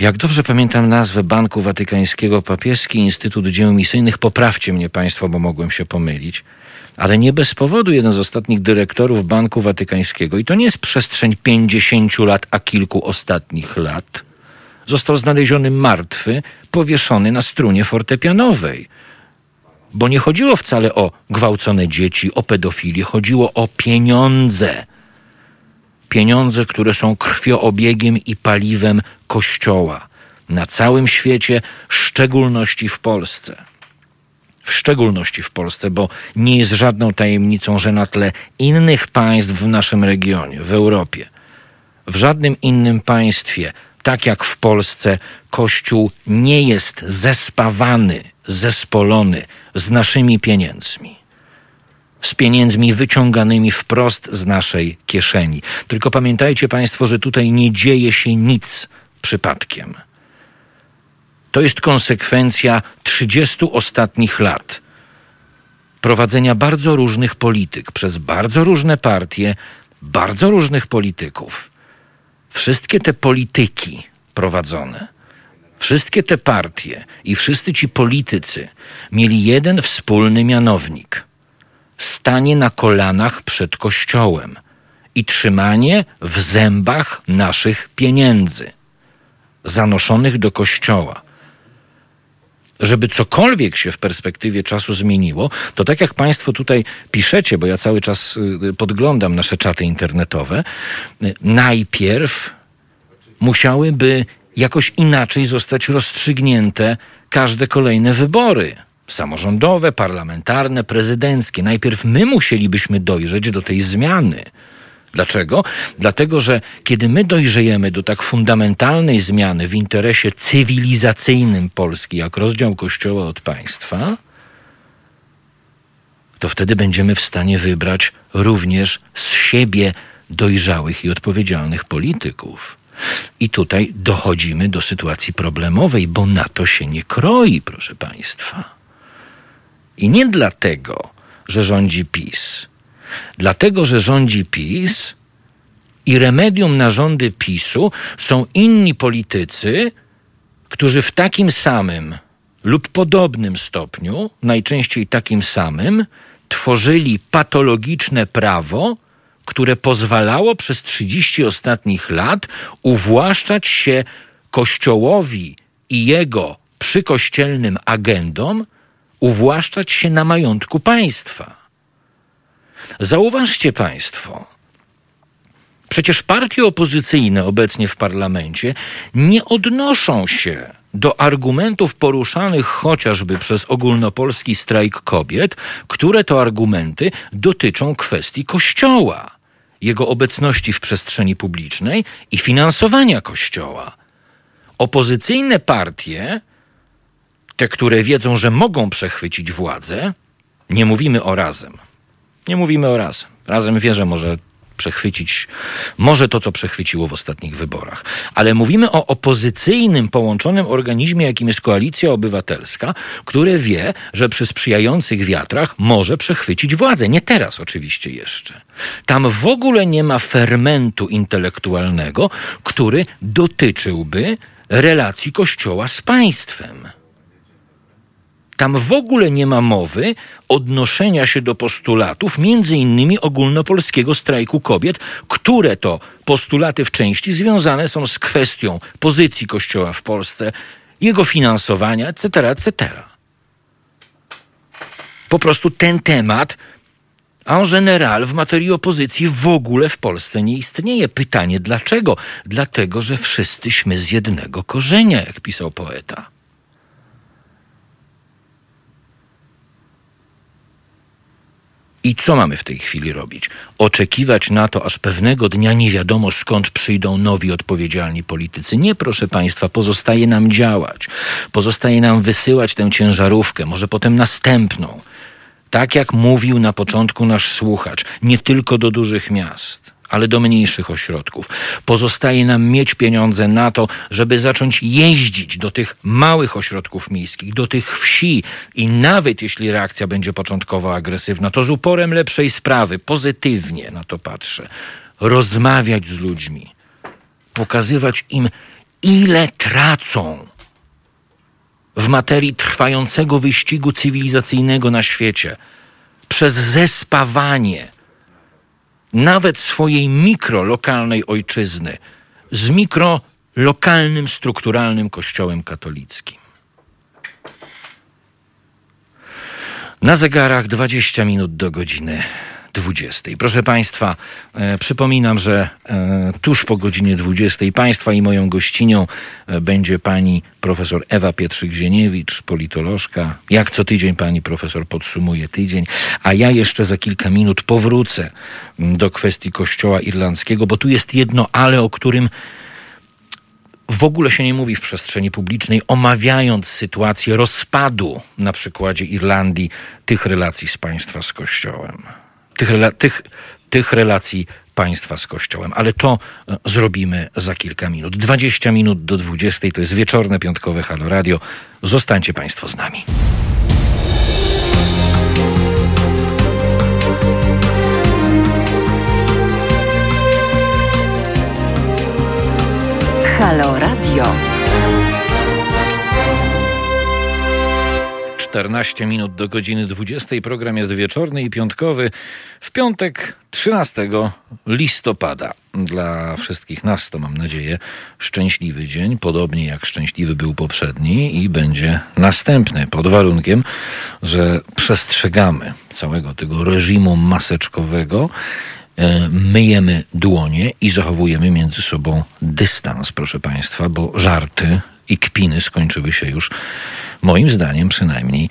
jak dobrze pamiętam nazwę Banku Watykańskiego, Papieski Instytut Dzieł Misyjnych, poprawcie mnie Państwo, bo mogłem się pomylić, ale nie bez powodu jeden z ostatnich dyrektorów Banku Watykańskiego, i to nie jest przestrzeń 50 lat, a kilku ostatnich lat, został znaleziony martwy, powieszony na strunie fortepianowej. Bo nie chodziło wcale o gwałcone dzieci, o pedofilię, chodziło o pieniądze. Pieniądze, które są krwioobiegiem i paliwem Kościoła na całym świecie, w szczególności w Polsce. W szczególności w Polsce, bo nie jest żadną tajemnicą, że na tle innych państw w naszym regionie, w Europie, w żadnym innym państwie, tak jak w Polsce, Kościół nie jest zespawany, zespolony z naszymi pieniędzmi z pieniędzmi wyciąganymi wprost z naszej kieszeni. Tylko pamiętajcie Państwo, że tutaj nie dzieje się nic przypadkiem. To jest konsekwencja 30 ostatnich lat prowadzenia bardzo różnych polityk przez bardzo różne partie, bardzo różnych polityków. Wszystkie te polityki prowadzone, wszystkie te partie i wszyscy ci politycy mieli jeden wspólny mianownik – stanie na kolanach przed Kościołem i trzymanie w zębach naszych pieniędzy zanoszonych do Kościoła. Żeby cokolwiek się w perspektywie czasu zmieniło, to tak jak Państwo tutaj piszecie, bo ja cały czas y, podglądam nasze czaty internetowe, y, najpierw musiałyby jakoś inaczej zostać rozstrzygnięte każde kolejne wybory samorządowe, parlamentarne, prezydenckie. Najpierw my musielibyśmy dojrzeć do tej zmiany. Dlaczego? Dlatego, że kiedy my dojrzejemy do tak fundamentalnej zmiany w interesie cywilizacyjnym Polski, jak rozdział Kościoła od państwa, to wtedy będziemy w stanie wybrać również z siebie dojrzałych i odpowiedzialnych polityków. I tutaj dochodzimy do sytuacji problemowej, bo na to się nie kroi, proszę Państwa. I nie dlatego, że rządzi PiS. Dlatego, że rządzi PiS i remedium na rządy PiSu są inni politycy, którzy w takim samym lub podobnym stopniu, najczęściej takim samym, tworzyli patologiczne prawo, które pozwalało przez 30 ostatnich lat uwłaszczać się Kościołowi i jego przykościelnym agendom uwłaszczać się na majątku państwa. Zauważcie Państwo, przecież partie opozycyjne obecnie w parlamencie nie odnoszą się do argumentów poruszanych chociażby przez ogólnopolski strajk kobiet, które to argumenty dotyczą kwestii Kościoła, jego obecności w przestrzeni publicznej i finansowania Kościoła. Opozycyjne partie te, które wiedzą, że mogą przechwycić władzę, nie mówimy o razem. Nie mówimy o razem. Razem wie, że może przechwycić może to, co przechwyciło w ostatnich wyborach. Ale mówimy o opozycyjnym, połączonym organizmie, jakim jest koalicja obywatelska, które wie, że przy sprzyjających wiatrach może przechwycić władzę. Nie teraz oczywiście jeszcze. Tam w ogóle nie ma fermentu intelektualnego, który dotyczyłby relacji Kościoła z państwem. Tam w ogóle nie ma mowy odnoszenia się do postulatów, między innymi ogólnopolskiego strajku kobiet, które to postulaty w części związane są z kwestią pozycji Kościoła w Polsce, jego finansowania, etc., etc. Po prostu ten temat en general w materii opozycji w ogóle w Polsce nie istnieje. Pytanie dlaczego? Dlatego, że wszyscyśmy z jednego korzenia, jak pisał poeta. I co mamy w tej chwili robić? Oczekiwać na to, aż pewnego dnia nie wiadomo skąd przyjdą nowi odpowiedzialni politycy. Nie, proszę Państwa, pozostaje nam działać. Pozostaje nam wysyłać tę ciężarówkę, może potem następną. Tak jak mówił na początku nasz słuchacz, nie tylko do dużych miast ale do mniejszych ośrodków. Pozostaje nam mieć pieniądze na to, żeby zacząć jeździć do tych małych ośrodków miejskich, do tych wsi. I nawet jeśli reakcja będzie początkowo agresywna, to z uporem lepszej sprawy, pozytywnie na to patrzę, rozmawiać z ludźmi, pokazywać im, ile tracą w materii trwającego wyścigu cywilizacyjnego na świecie. Przez zespawanie nawet swojej mikrolokalnej ojczyzny z mikrolokalnym, strukturalnym kościołem katolickim. Na zegarach 20 minut do godziny 20. Proszę Państwa, e, przypominam, że e, tuż po godzinie 20 Państwa i moją gościnią e, będzie pani profesor Ewa Pietrzyk-Zieniewicz, politolożka. Jak co tydzień pani profesor podsumuje tydzień, a ja jeszcze za kilka minut powrócę do kwestii kościoła irlandzkiego, bo tu jest jedno ale, o którym w ogóle się nie mówi w przestrzeni publicznej, omawiając sytuację rozpadu na przykładzie Irlandii tych relacji z państwa z Kościołem. Tych, tych, tych relacji państwa z Kościołem. Ale to e, zrobimy za kilka minut. 20 minut do 20 to jest wieczorne piątkowe Halo Radio. Zostańcie Państwo z nami. Halo Radio. 14 minut do godziny 20. Program jest wieczorny i piątkowy. W piątek 13 listopada. Dla wszystkich nas to mam nadzieję szczęśliwy dzień, podobnie jak szczęśliwy był poprzedni i będzie następny pod warunkiem, że przestrzegamy całego tego reżimu maseczkowego e, myjemy dłonie i zachowujemy między sobą dystans, proszę Państwa, bo żarty i kpiny skończyły się już, moim zdaniem przynajmniej,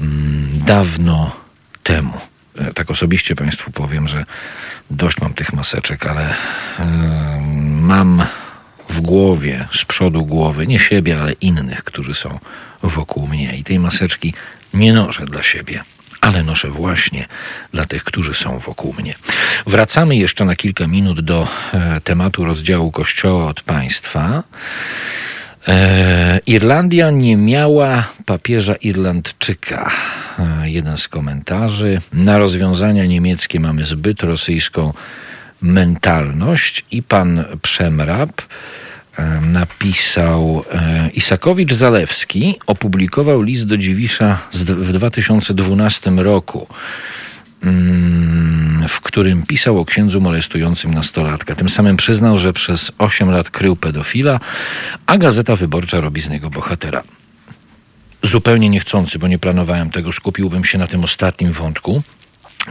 mm, dawno temu. E, Tak osobiście Państwu powiem, że dość mam tych maseczek, ale e, mam w głowie, z przodu głowy, nie siebie, ale innych, którzy są wokół mnie. I tej maseczki nie noszę dla siebie, ale noszę właśnie dla tych, którzy są wokół mnie. Wracamy jeszcze na kilka minut do e, tematu rozdziału Kościoła od państwa. E, Irlandia nie miała papieża Irlandczyka. E, jeden z komentarzy. Na rozwiązania niemieckie mamy zbyt rosyjską mentalność i pan Przemrab e, napisał Isakowicz Zalewski opublikował list do Dziwisza w 2012 roku w którym pisał o księdzu molestującym nastolatka. Tym samym przyznał, że przez 8 lat krył pedofila, a Gazeta Wyborcza robi z niego bohatera. Zupełnie niechcący, bo nie planowałem tego, skupiłbym się na tym ostatnim wątku.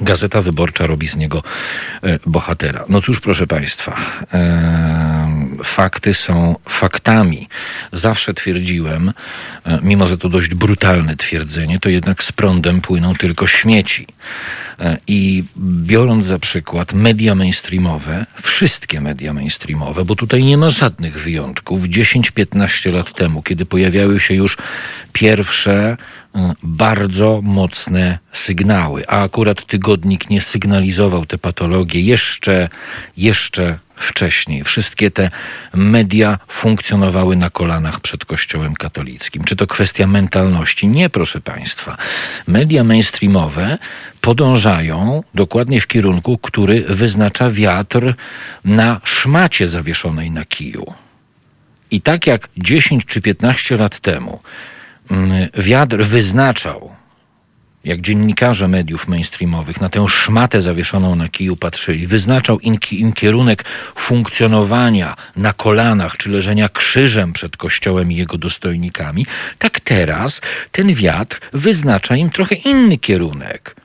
Gazeta Wyborcza robi z niego e, bohatera. No cóż, proszę Państwa, e, fakty są faktami. Zawsze twierdziłem, e, mimo że to dość brutalne twierdzenie, to jednak z prądem płyną tylko śmieci. I biorąc za przykład media mainstreamowe, wszystkie media mainstreamowe, bo tutaj nie ma żadnych wyjątków, 10-15 lat temu, kiedy pojawiały się już pierwsze bardzo mocne sygnały, a akurat tygodnik nie sygnalizował te patologie jeszcze, jeszcze wcześniej. Wszystkie te media funkcjonowały na kolanach przed Kościołem katolickim. Czy to kwestia mentalności? Nie, proszę Państwa. Media mainstreamowe podążają dokładnie w kierunku, który wyznacza wiatr na szmacie zawieszonej na kiju. I tak jak 10 czy 15 lat temu wiatr wyznaczał, jak dziennikarze mediów mainstreamowych na tę szmatę zawieszoną na kiju patrzyli, wyznaczał im, im kierunek funkcjonowania na kolanach czy leżenia krzyżem przed kościołem i jego dostojnikami, tak teraz ten wiatr wyznacza im trochę inny kierunek.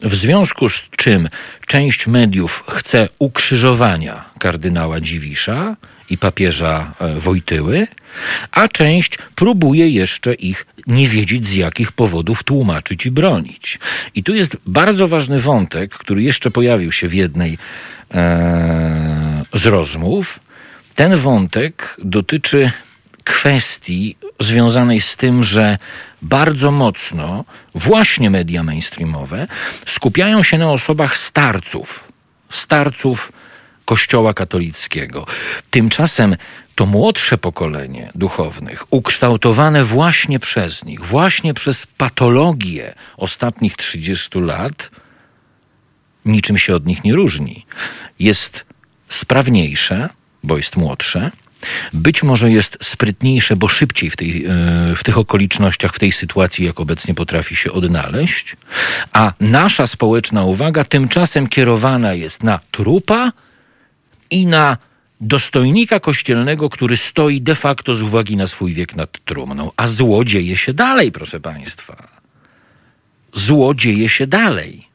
W związku z czym część mediów chce ukrzyżowania kardynała Dziwisza i papieża e, Wojtyły, a część próbuje jeszcze ich nie wiedzieć z jakich powodów tłumaczyć i bronić. I tu jest bardzo ważny wątek, który jeszcze pojawił się w jednej e, z rozmów. Ten wątek dotyczy kwestii związanej z tym, że bardzo mocno właśnie media mainstreamowe skupiają się na osobach starców, starców Kościoła katolickiego. Tymczasem to młodsze pokolenie duchownych, ukształtowane właśnie przez nich, właśnie przez patologię ostatnich 30 lat, niczym się od nich nie różni. Jest sprawniejsze, bo jest młodsze, być może jest sprytniejsze, bo szybciej w, tej, e, w tych okolicznościach, w tej sytuacji, jak obecnie potrafi się odnaleźć, a nasza społeczna uwaga tymczasem kierowana jest na trupa i na dostojnika kościelnego, który stoi de facto z uwagi na swój wiek nad trumną. A zło dzieje się dalej, proszę Państwa. Zło dzieje się dalej.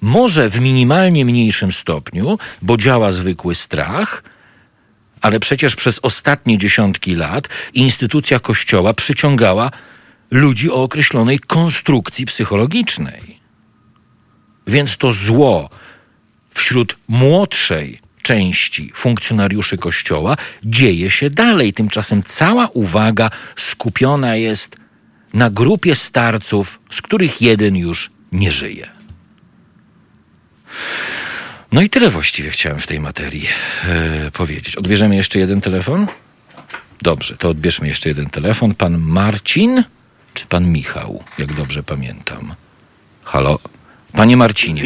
Może w minimalnie mniejszym stopniu, bo działa zwykły strach, ale przecież przez ostatnie dziesiątki lat instytucja Kościoła przyciągała ludzi o określonej konstrukcji psychologicznej. Więc to zło wśród młodszej części funkcjonariuszy Kościoła dzieje się dalej. Tymczasem cała uwaga skupiona jest na grupie starców, z których jeden już nie żyje. No i tyle właściwie chciałem w tej materii e, powiedzieć. Odbierzemy jeszcze jeden telefon? Dobrze, to odbierzmy jeszcze jeden telefon. Pan Marcin czy pan Michał, jak dobrze pamiętam? Halo? Panie Marcinie,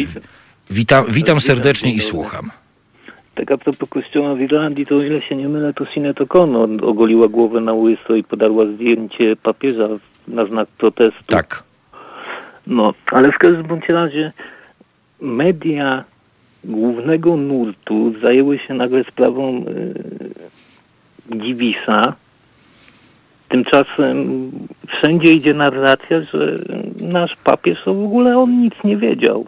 witam, witam serdecznie i słucham. Tak a propos kościoła w Irlandii, to o ile się nie mylę, to Sinead O'Connor ogoliła głowę na łyso i podarła zdjęcie papieża na znak protestu. Tak. No, ale w każdym bądź razie media głównego nurtu zajęły się nagle sprawą yy, Dziwisa. Tymczasem wszędzie idzie narracja, że nasz papież to w ogóle on nic nie wiedział.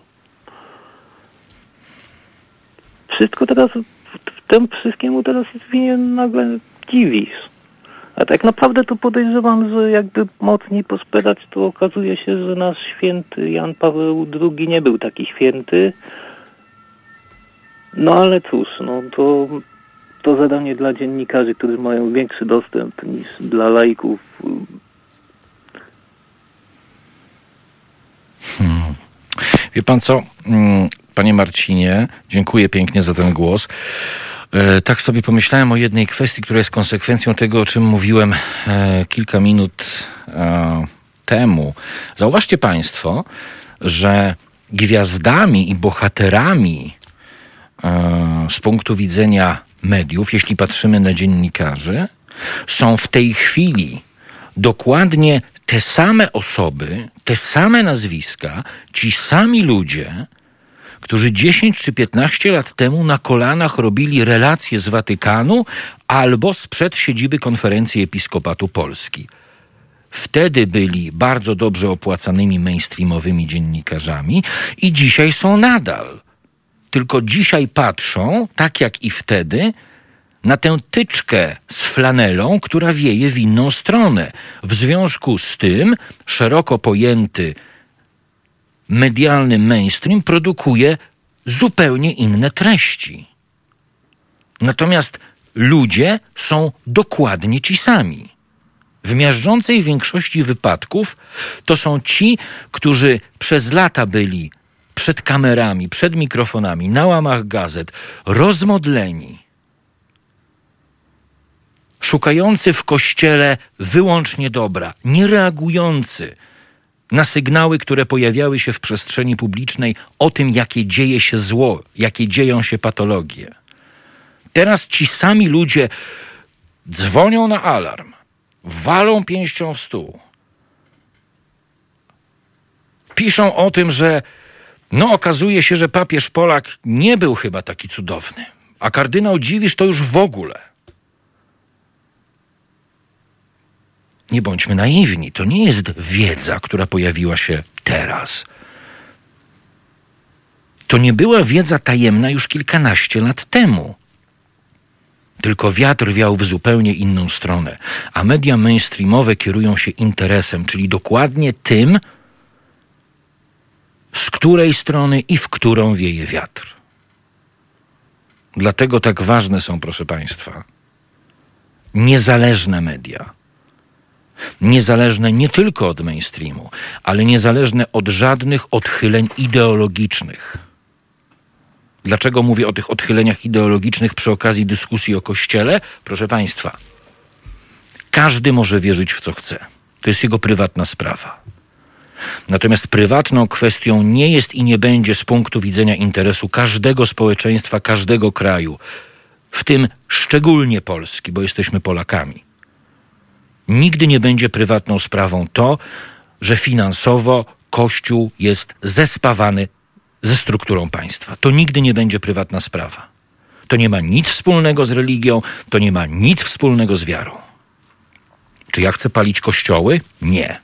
Wszystko teraz, tym wszystkiemu teraz jest winien nagle Dziwis. A tak naprawdę to podejrzewam, że jakby mocniej pospierać, to okazuje się, że nasz święty Jan Paweł II nie był taki święty. No ale cóż, no to, to zadanie dla dziennikarzy, którzy mają większy dostęp niż dla laików. Hmm. Wie pan co, mm, panie Marcinie, dziękuję pięknie za ten głos. E, tak sobie pomyślałem o jednej kwestii, która jest konsekwencją tego, o czym mówiłem e, kilka minut e, temu. Zauważcie Państwo, że gwiazdami i bohaterami z punktu widzenia mediów, jeśli patrzymy na dziennikarzy, są w tej chwili dokładnie te same osoby, te same nazwiska, ci sami ludzie, którzy 10 czy 15 lat temu na kolanach robili relacje z Watykanu albo sprzed siedziby konferencji Episkopatu Polski. Wtedy byli bardzo dobrze opłacanymi mainstreamowymi dziennikarzami i dzisiaj są nadal. Tylko dzisiaj patrzą, tak jak i wtedy, na tę tyczkę z flanelą, która wieje w inną stronę. W związku z tym szeroko pojęty medialny mainstream produkuje zupełnie inne treści. Natomiast ludzie są dokładnie ci sami. W miażdżącej większości wypadków to są ci, którzy przez lata byli przed kamerami, przed mikrofonami, na łamach gazet, rozmodleni, szukający w kościele wyłącznie dobra, nie reagujący na sygnały, które pojawiały się w przestrzeni publicznej o tym, jakie dzieje się zło, jakie dzieją się patologie. Teraz ci sami ludzie dzwonią na alarm, walą pięścią w stół, piszą o tym, że no okazuje się, że papież Polak nie był chyba taki cudowny, a kardynał Dziwisz to już w ogóle. Nie bądźmy naiwni, to nie jest wiedza, która pojawiła się teraz. To nie była wiedza tajemna już kilkanaście lat temu. Tylko wiatr wiał w zupełnie inną stronę, a media mainstreamowe kierują się interesem, czyli dokładnie tym, z której strony i w którą wieje wiatr. Dlatego tak ważne są, proszę Państwa, niezależne media niezależne nie tylko od mainstreamu, ale niezależne od żadnych odchyleń ideologicznych. Dlaczego mówię o tych odchyleniach ideologicznych przy okazji dyskusji o Kościele? Proszę Państwa, każdy może wierzyć w co chce. To jest jego prywatna sprawa. Natomiast prywatną kwestią nie jest i nie będzie z punktu widzenia interesu każdego społeczeństwa, każdego kraju, w tym szczególnie Polski, bo jesteśmy Polakami Nigdy nie będzie prywatną sprawą to, że finansowo Kościół jest zespawany ze strukturą państwa. To nigdy nie będzie prywatna sprawa. To nie ma nic wspólnego z religią, to nie ma nic wspólnego z wiarą. Czy ja chcę palić kościoły? Nie.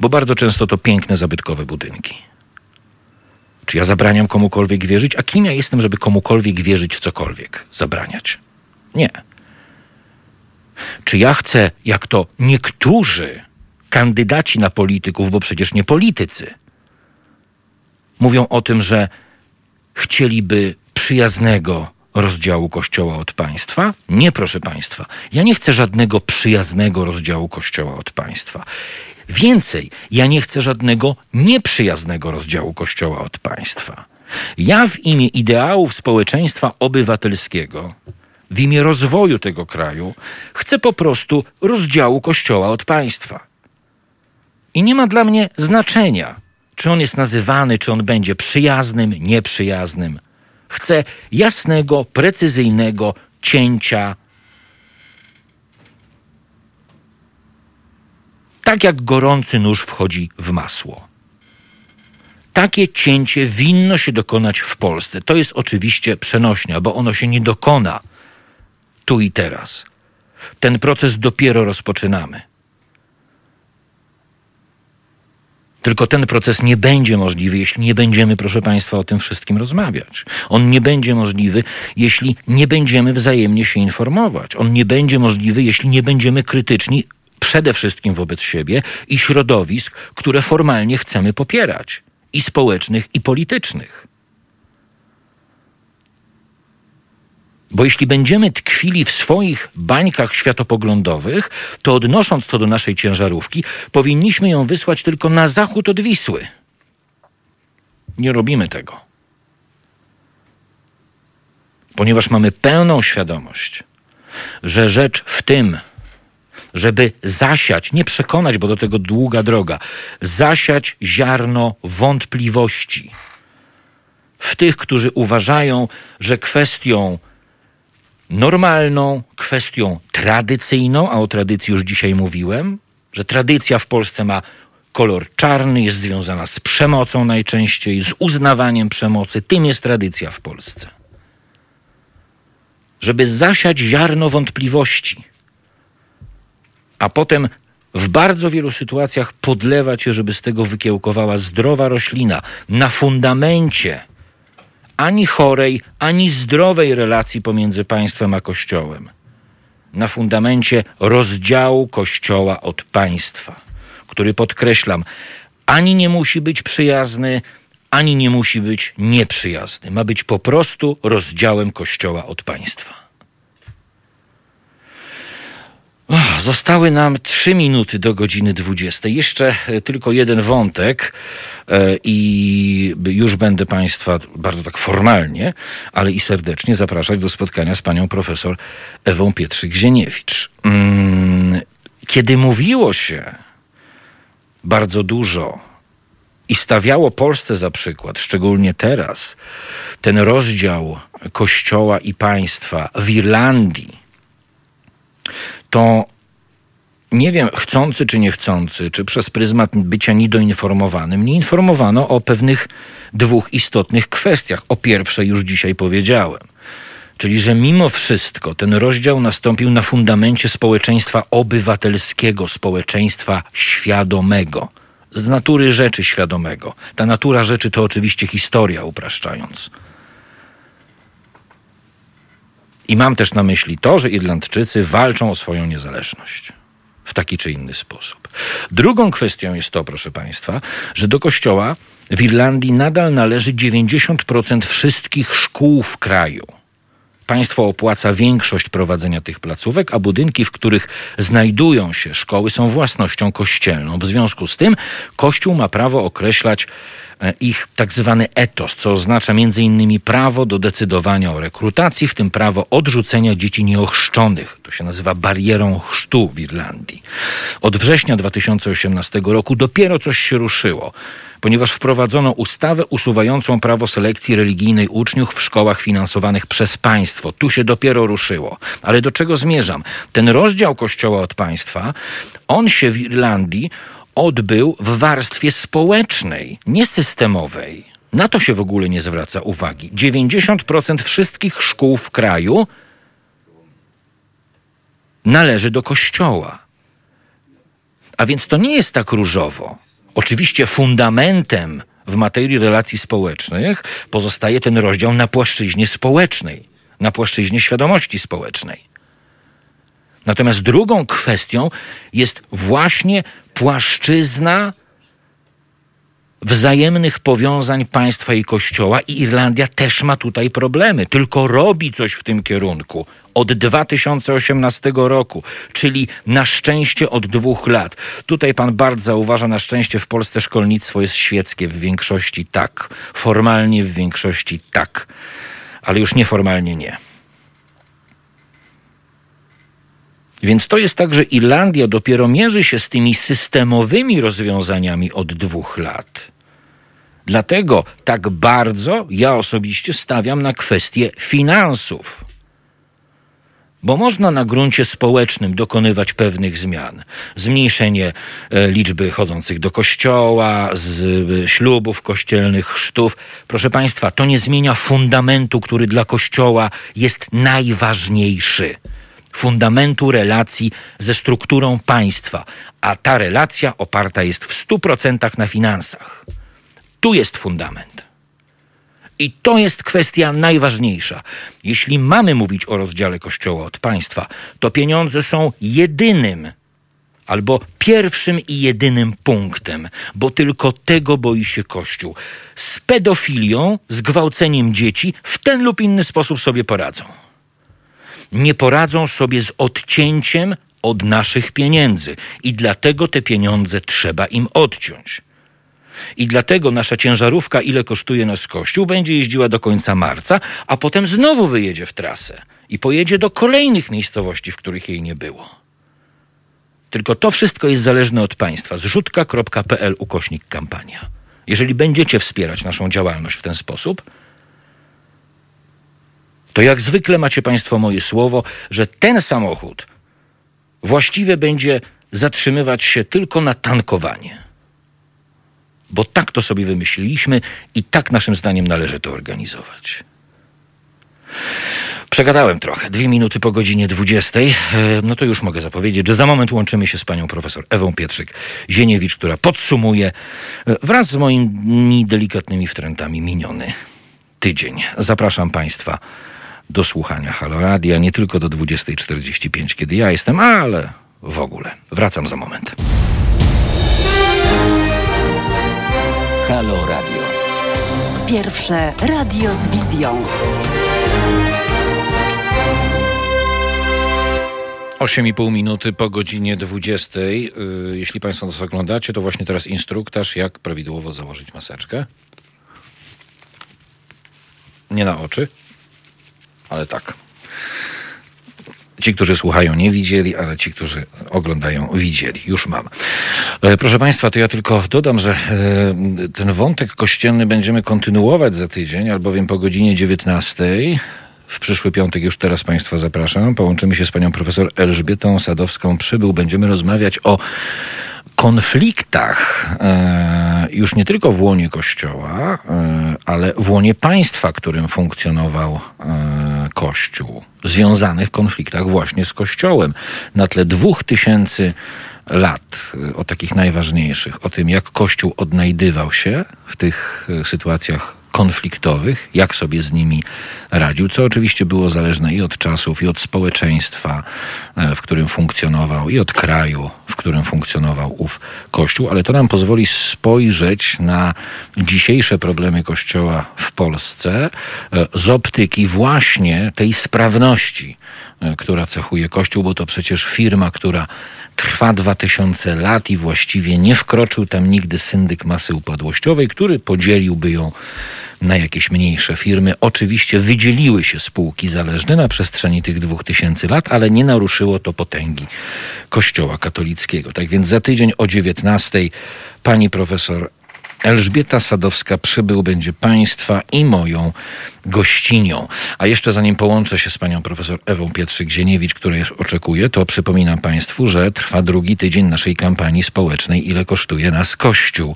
Bo bardzo często to piękne, zabytkowe budynki. Czy ja zabraniam komukolwiek wierzyć? A kim ja jestem, żeby komukolwiek wierzyć w cokolwiek zabraniać? Nie. Czy ja chcę, jak to niektórzy kandydaci na polityków, bo przecież nie politycy, mówią o tym, że chcieliby przyjaznego rozdziału Kościoła od państwa? Nie, proszę państwa. Ja nie chcę żadnego przyjaznego rozdziału Kościoła od państwa. Więcej, ja nie chcę żadnego nieprzyjaznego rozdziału Kościoła od państwa. Ja w imię ideałów społeczeństwa obywatelskiego, w imię rozwoju tego kraju, chcę po prostu rozdziału Kościoła od państwa. I nie ma dla mnie znaczenia, czy on jest nazywany, czy on będzie przyjaznym, nieprzyjaznym. Chcę jasnego, precyzyjnego cięcia. Tak jak gorący nóż wchodzi w masło. Takie cięcie winno się dokonać w Polsce. To jest oczywiście przenośnia, bo ono się nie dokona tu i teraz. Ten proces dopiero rozpoczynamy. Tylko ten proces nie będzie możliwy, jeśli nie będziemy, proszę Państwa, o tym wszystkim rozmawiać. On nie będzie możliwy, jeśli nie będziemy wzajemnie się informować. On nie będzie możliwy, jeśli nie będziemy krytyczni przede wszystkim wobec siebie i środowisk, które formalnie chcemy popierać i społecznych, i politycznych. Bo jeśli będziemy tkwili w swoich bańkach światopoglądowych, to odnosząc to do naszej ciężarówki, powinniśmy ją wysłać tylko na zachód od Wisły. Nie robimy tego. Ponieważ mamy pełną świadomość, że rzecz w tym, żeby zasiać, nie przekonać, bo do tego długa droga, zasiać ziarno wątpliwości w tych, którzy uważają, że kwestią normalną, kwestią tradycyjną, a o tradycji już dzisiaj mówiłem, że tradycja w Polsce ma kolor czarny, jest związana z przemocą najczęściej, z uznawaniem przemocy. Tym jest tradycja w Polsce. Żeby zasiać ziarno wątpliwości, a potem w bardzo wielu sytuacjach podlewać je, żeby z tego wykiełkowała zdrowa roślina na fundamencie ani chorej, ani zdrowej relacji pomiędzy państwem a Kościołem. Na fundamencie rozdziału Kościoła od państwa, który podkreślam, ani nie musi być przyjazny, ani nie musi być nieprzyjazny. Ma być po prostu rozdziałem Kościoła od państwa. Zostały nam trzy minuty do godziny 20. Jeszcze e, tylko jeden wątek e, i już będę Państwa bardzo tak formalnie, ale i serdecznie zapraszać do spotkania z panią profesor Ewą Pietrzyk-Zieniewicz. Mm, kiedy mówiło się bardzo dużo i stawiało Polsce za przykład, szczególnie teraz, ten rozdział kościoła i państwa w Irlandii, to nie wiem, chcący czy niechcący, czy przez pryzmat bycia niedoinformowanym, nie informowano o pewnych dwóch istotnych kwestiach. O pierwszej już dzisiaj powiedziałem. Czyli, że mimo wszystko ten rozdział nastąpił na fundamencie społeczeństwa obywatelskiego, społeczeństwa świadomego, z natury rzeczy świadomego. Ta natura rzeczy to oczywiście historia, upraszczając. I mam też na myśli to, że Irlandczycy walczą o swoją niezależność w taki czy inny sposób. Drugą kwestią jest to, proszę Państwa, że do kościoła w Irlandii nadal należy 90% wszystkich szkół w kraju. Państwo opłaca większość prowadzenia tych placówek, a budynki, w których znajdują się szkoły, są własnością kościelną. W związku z tym Kościół ma prawo określać ich tak zwany etos, co oznacza innymi prawo do decydowania o rekrutacji, w tym prawo odrzucenia dzieci nieochrzczonych. To się nazywa barierą chrztu w Irlandii. Od września 2018 roku dopiero coś się ruszyło ponieważ wprowadzono ustawę usuwającą prawo selekcji religijnej uczniów w szkołach finansowanych przez państwo. Tu się dopiero ruszyło. Ale do czego zmierzam? Ten rozdział Kościoła od państwa, on się w Irlandii odbył w warstwie społecznej, nie systemowej. Na to się w ogóle nie zwraca uwagi. 90% wszystkich szkół w kraju należy do kościoła. A więc to nie jest tak różowo. Oczywiście fundamentem w materii relacji społecznych pozostaje ten rozdział na płaszczyźnie społecznej, na płaszczyźnie świadomości społecznej. Natomiast drugą kwestią jest właśnie płaszczyzna wzajemnych powiązań państwa i kościoła i Irlandia też ma tutaj problemy, tylko robi coś w tym kierunku od 2018 roku, czyli na szczęście od dwóch lat. Tutaj pan bardzo zauważa, na szczęście w Polsce szkolnictwo jest świeckie w większości tak, formalnie w większości tak, ale już nieformalnie nie. Więc to jest tak, że Irlandia dopiero mierzy się z tymi systemowymi rozwiązaniami od dwóch lat. Dlatego tak bardzo ja osobiście stawiam na kwestię finansów. Bo można na gruncie społecznym dokonywać pewnych zmian. Zmniejszenie e, liczby chodzących do kościoła, z e, ślubów kościelnych, chrztów. Proszę Państwa, to nie zmienia fundamentu, który dla kościoła jest najważniejszy fundamentu relacji ze strukturą państwa, a ta relacja oparta jest w 100% na finansach. Tu jest fundament. I to jest kwestia najważniejsza. Jeśli mamy mówić o rozdziale Kościoła od państwa, to pieniądze są jedynym albo pierwszym i jedynym punktem, bo tylko tego boi się Kościół. Z pedofilią, z gwałceniem dzieci w ten lub inny sposób sobie poradzą nie poradzą sobie z odcięciem od naszych pieniędzy i dlatego te pieniądze trzeba im odciąć. I dlatego nasza ciężarówka, ile kosztuje nas Kościół, będzie jeździła do końca marca, a potem znowu wyjedzie w trasę i pojedzie do kolejnych miejscowości, w których jej nie było. Tylko to wszystko jest zależne od państwa. Zrzutka.pl ukośnik kampania. Jeżeli będziecie wspierać naszą działalność w ten sposób, to jak zwykle macie Państwo moje słowo, że ten samochód właściwie będzie zatrzymywać się tylko na tankowanie. Bo tak to sobie wymyśliliśmy i tak naszym zdaniem należy to organizować. Przegadałem trochę. Dwie minuty po godzinie 20. E, no to już mogę zapowiedzieć, że za moment łączymy się z panią profesor Ewą Pietrzyk-Zieniewicz, która podsumuje e, wraz z moimi delikatnymi wtrętami miniony tydzień. Zapraszam państwa do słuchania Haloradia, nie tylko do 20.45, kiedy ja jestem, ale w ogóle. Wracam za moment. Halo Radio. Pierwsze radio z wizją. 8,5 minuty po godzinie 20. Y, jeśli Państwo nas oglądacie, to właśnie teraz instruktaż, jak prawidłowo założyć maseczkę. Nie na oczy ale tak. Ci, którzy słuchają, nie widzieli, ale ci, którzy oglądają, widzieli. Już mam. E, proszę Państwa, to ja tylko dodam, że e, ten wątek kościelny będziemy kontynuować za tydzień, albowiem po godzinie 19. W przyszły piątek już teraz Państwa zapraszam. Połączymy się z panią profesor Elżbietą Sadowską. Przybył. Będziemy rozmawiać o konfliktach e, już nie tylko w łonie Kościoła, e, ale w łonie państwa, którym funkcjonował e, Kościół, związanych konfliktach właśnie z Kościołem. Na tle dwóch tysięcy lat, o takich najważniejszych, o tym jak Kościół odnajdywał się w tych sytuacjach konfliktowych, jak sobie z nimi radził, co oczywiście było zależne i od czasów, i od społeczeństwa, e, w którym funkcjonował, i od kraju, w którym funkcjonował ów Kościół, ale to nam pozwoli spojrzeć na dzisiejsze problemy Kościoła w Polsce e, z optyki właśnie tej sprawności, e, która cechuje Kościół, bo to przecież firma, która trwa 2000 lat i właściwie nie wkroczył tam nigdy syndyk masy upadłościowej, który podzieliłby ją na jakieś mniejsze firmy. Oczywiście wydzieliły się spółki zależne na przestrzeni tych dwóch tysięcy lat, ale nie naruszyło to potęgi Kościoła katolickiego. Tak więc za tydzień o 19 pani profesor Elżbieta Sadowska przybył będzie Państwa i moją gościnią. A jeszcze zanim połączę się z panią profesor Ewą Pietrzyk-Zieniewicz, której oczekuję, to przypominam Państwu, że trwa drugi tydzień naszej kampanii społecznej Ile kosztuje nas Kościół.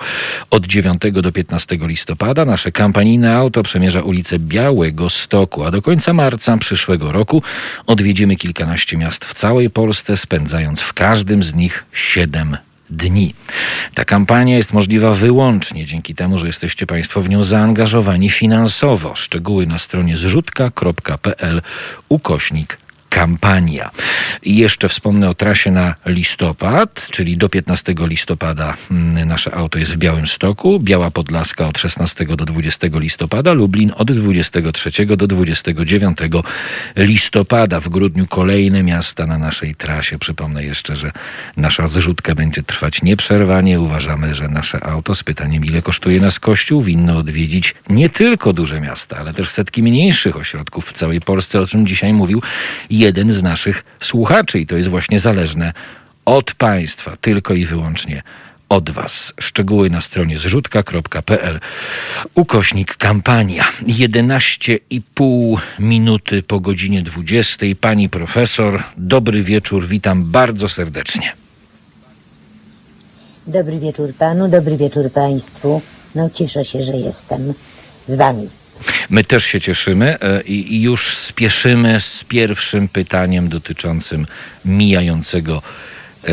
Od 9 do 15 listopada nasze kampanijne auto przemierza ulicę Białego Stoku, a do końca marca przyszłego roku odwiedzimy kilkanaście miast w całej Polsce, spędzając w każdym z nich 7 dni. Ta kampania jest możliwa wyłącznie dzięki temu, że jesteście Państwo w nią zaangażowani finansowo. Szczegóły na stronie zrzutka.pl ukośnik kampania. I jeszcze wspomnę o trasie na listopad, czyli do 15 listopada mm, nasze auto jest w Białymstoku, Biała Podlaska od 16 do 20 listopada, Lublin od 23 do 29 listopada. W grudniu kolejne miasta na naszej trasie. Przypomnę jeszcze, że nasza zrzutka będzie trwać nieprzerwanie. Uważamy, że nasze auto z pytaniem, ile kosztuje nas kościół, winno odwiedzić nie tylko duże miasta, ale też setki mniejszych ośrodków w całej Polsce, o czym dzisiaj mówił jeden z naszych słuchaczy i to jest właśnie zależne od państwa, tylko i wyłącznie od was. Szczegóły na stronie zrzutka.pl ukośnik kampania. 11,5 minuty po godzinie 20. Pani profesor, dobry wieczór, witam bardzo serdecznie. Dobry wieczór panu, dobry wieczór państwu. No cieszę się, że jestem z wami. My też się cieszymy e, i, już spieszymy z pierwszym pytaniem dotyczącym mijającego e,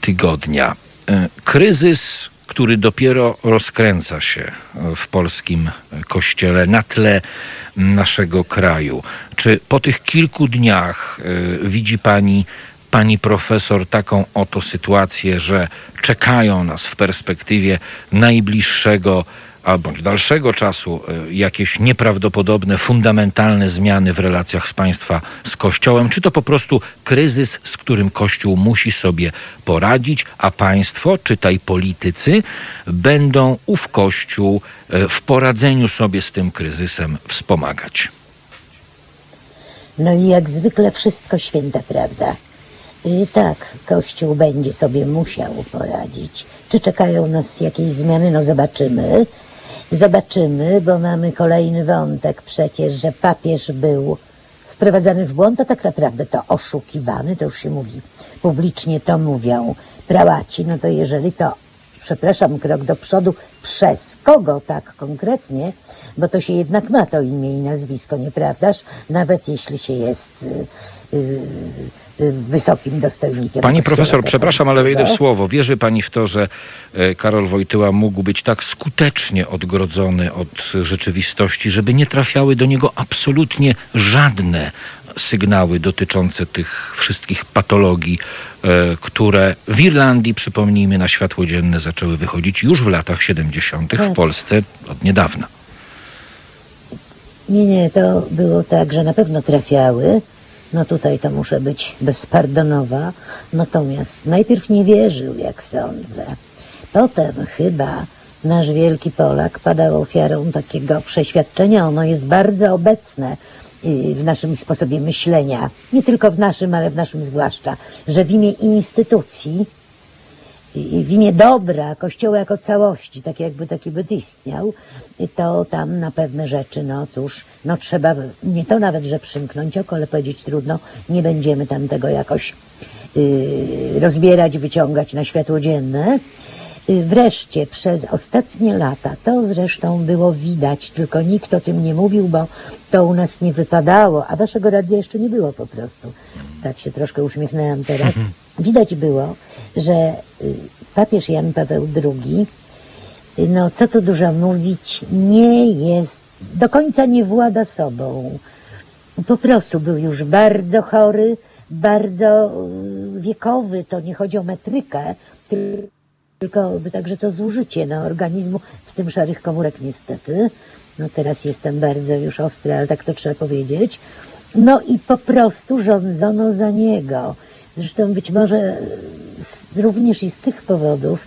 tygodnia. E, kryzys, który dopiero rozkręca się w polskim kościele na tle naszego kraju. Czy po tych kilku dniach widzi pani, pani profesor, taką oto sytuację, że czekają nas w perspektywie najbliższego albo dalszego czasu e, jakieś nieprawdopodobne, fundamentalne zmiany w relacjach z państwa z Kościołem, czy to po prostu kryzys, z którym Kościół musi sobie poradzić, a państwo, czytaj politycy, będą ów Kościół e, w poradzeniu sobie z tym kryzysem wspomagać. No i jak zwykle wszystko święta prawda. I tak, Kościół będzie sobie musiał poradzić. Czy czekają nas jakieś zmiany? No zobaczymy. Zobaczymy, bo mamy kolejny wątek przecież, że papież był wprowadzany w błąd, a tak naprawdę to oszukiwany, to już się mówi publicznie, to mówią prałaci, no to jeżeli to, przepraszam, krok do przodu, przez kogo tak konkretnie, bo to się jednak ma to imię i nazwisko, nieprawdaż? Nawet jeśli się jest y, y, y, wysokim dostojnikiem. Pani profesor, przepraszam, ale wejdę w słowo. Wierzy pani w to, że e, Karol Wojtyła mógł być tak skutecznie odgrodzony od rzeczywistości, żeby nie trafiały do niego absolutnie żadne sygnały dotyczące tych wszystkich patologii, e, które w Irlandii, przypomnijmy, na światło dzienne zaczęły wychodzić już w latach 70. w Tak. Polsce od niedawna. Nie, nie, to było tak, że na pewno trafiały. No tutaj to muszę być bezpardonowa. Natomiast najpierw nie wierzył, jak sądzę. Potem chyba nasz wielki Polak padał ofiarą takiego przeświadczenia. Ono jest bardzo obecne w naszym sposobie myślenia. Nie tylko w naszym, ale w naszym zwłaszcza. Że w imię instytucji i w imię dobra Kościoła jako całości, tak jakby taki byt istniał, to tam na pewne rzeczy, no cóż, no trzeba, nie to nawet, że przymknąć oko, ale powiedzieć trudno, nie będziemy tam tego jakoś yy, rozbierać, wyciągać na światło dzienne. Yy, Wreszcie przez ostatnie lata, to zresztą było widać, tylko nikt o tym nie mówił, bo to u nas nie wypadało, a waszego radia jeszcze nie było po prostu. Tak się troszkę uśmiechnęłam teraz. Widać było, że y, papież Jan Paweł II, y, no co tu dużo mówić, nie jest, do końca nie włada sobą. Po prostu był już bardzo chory, bardzo y, wiekowy, to nie chodzi o metrykę, tylko także co zużycie no, organizmu, w tym szarych komórek niestety. No teraz jestem bardzo już ostry, ale tak to trzeba powiedzieć. No i po prostu rządzono za niego. Zresztą być może również i z tych powodów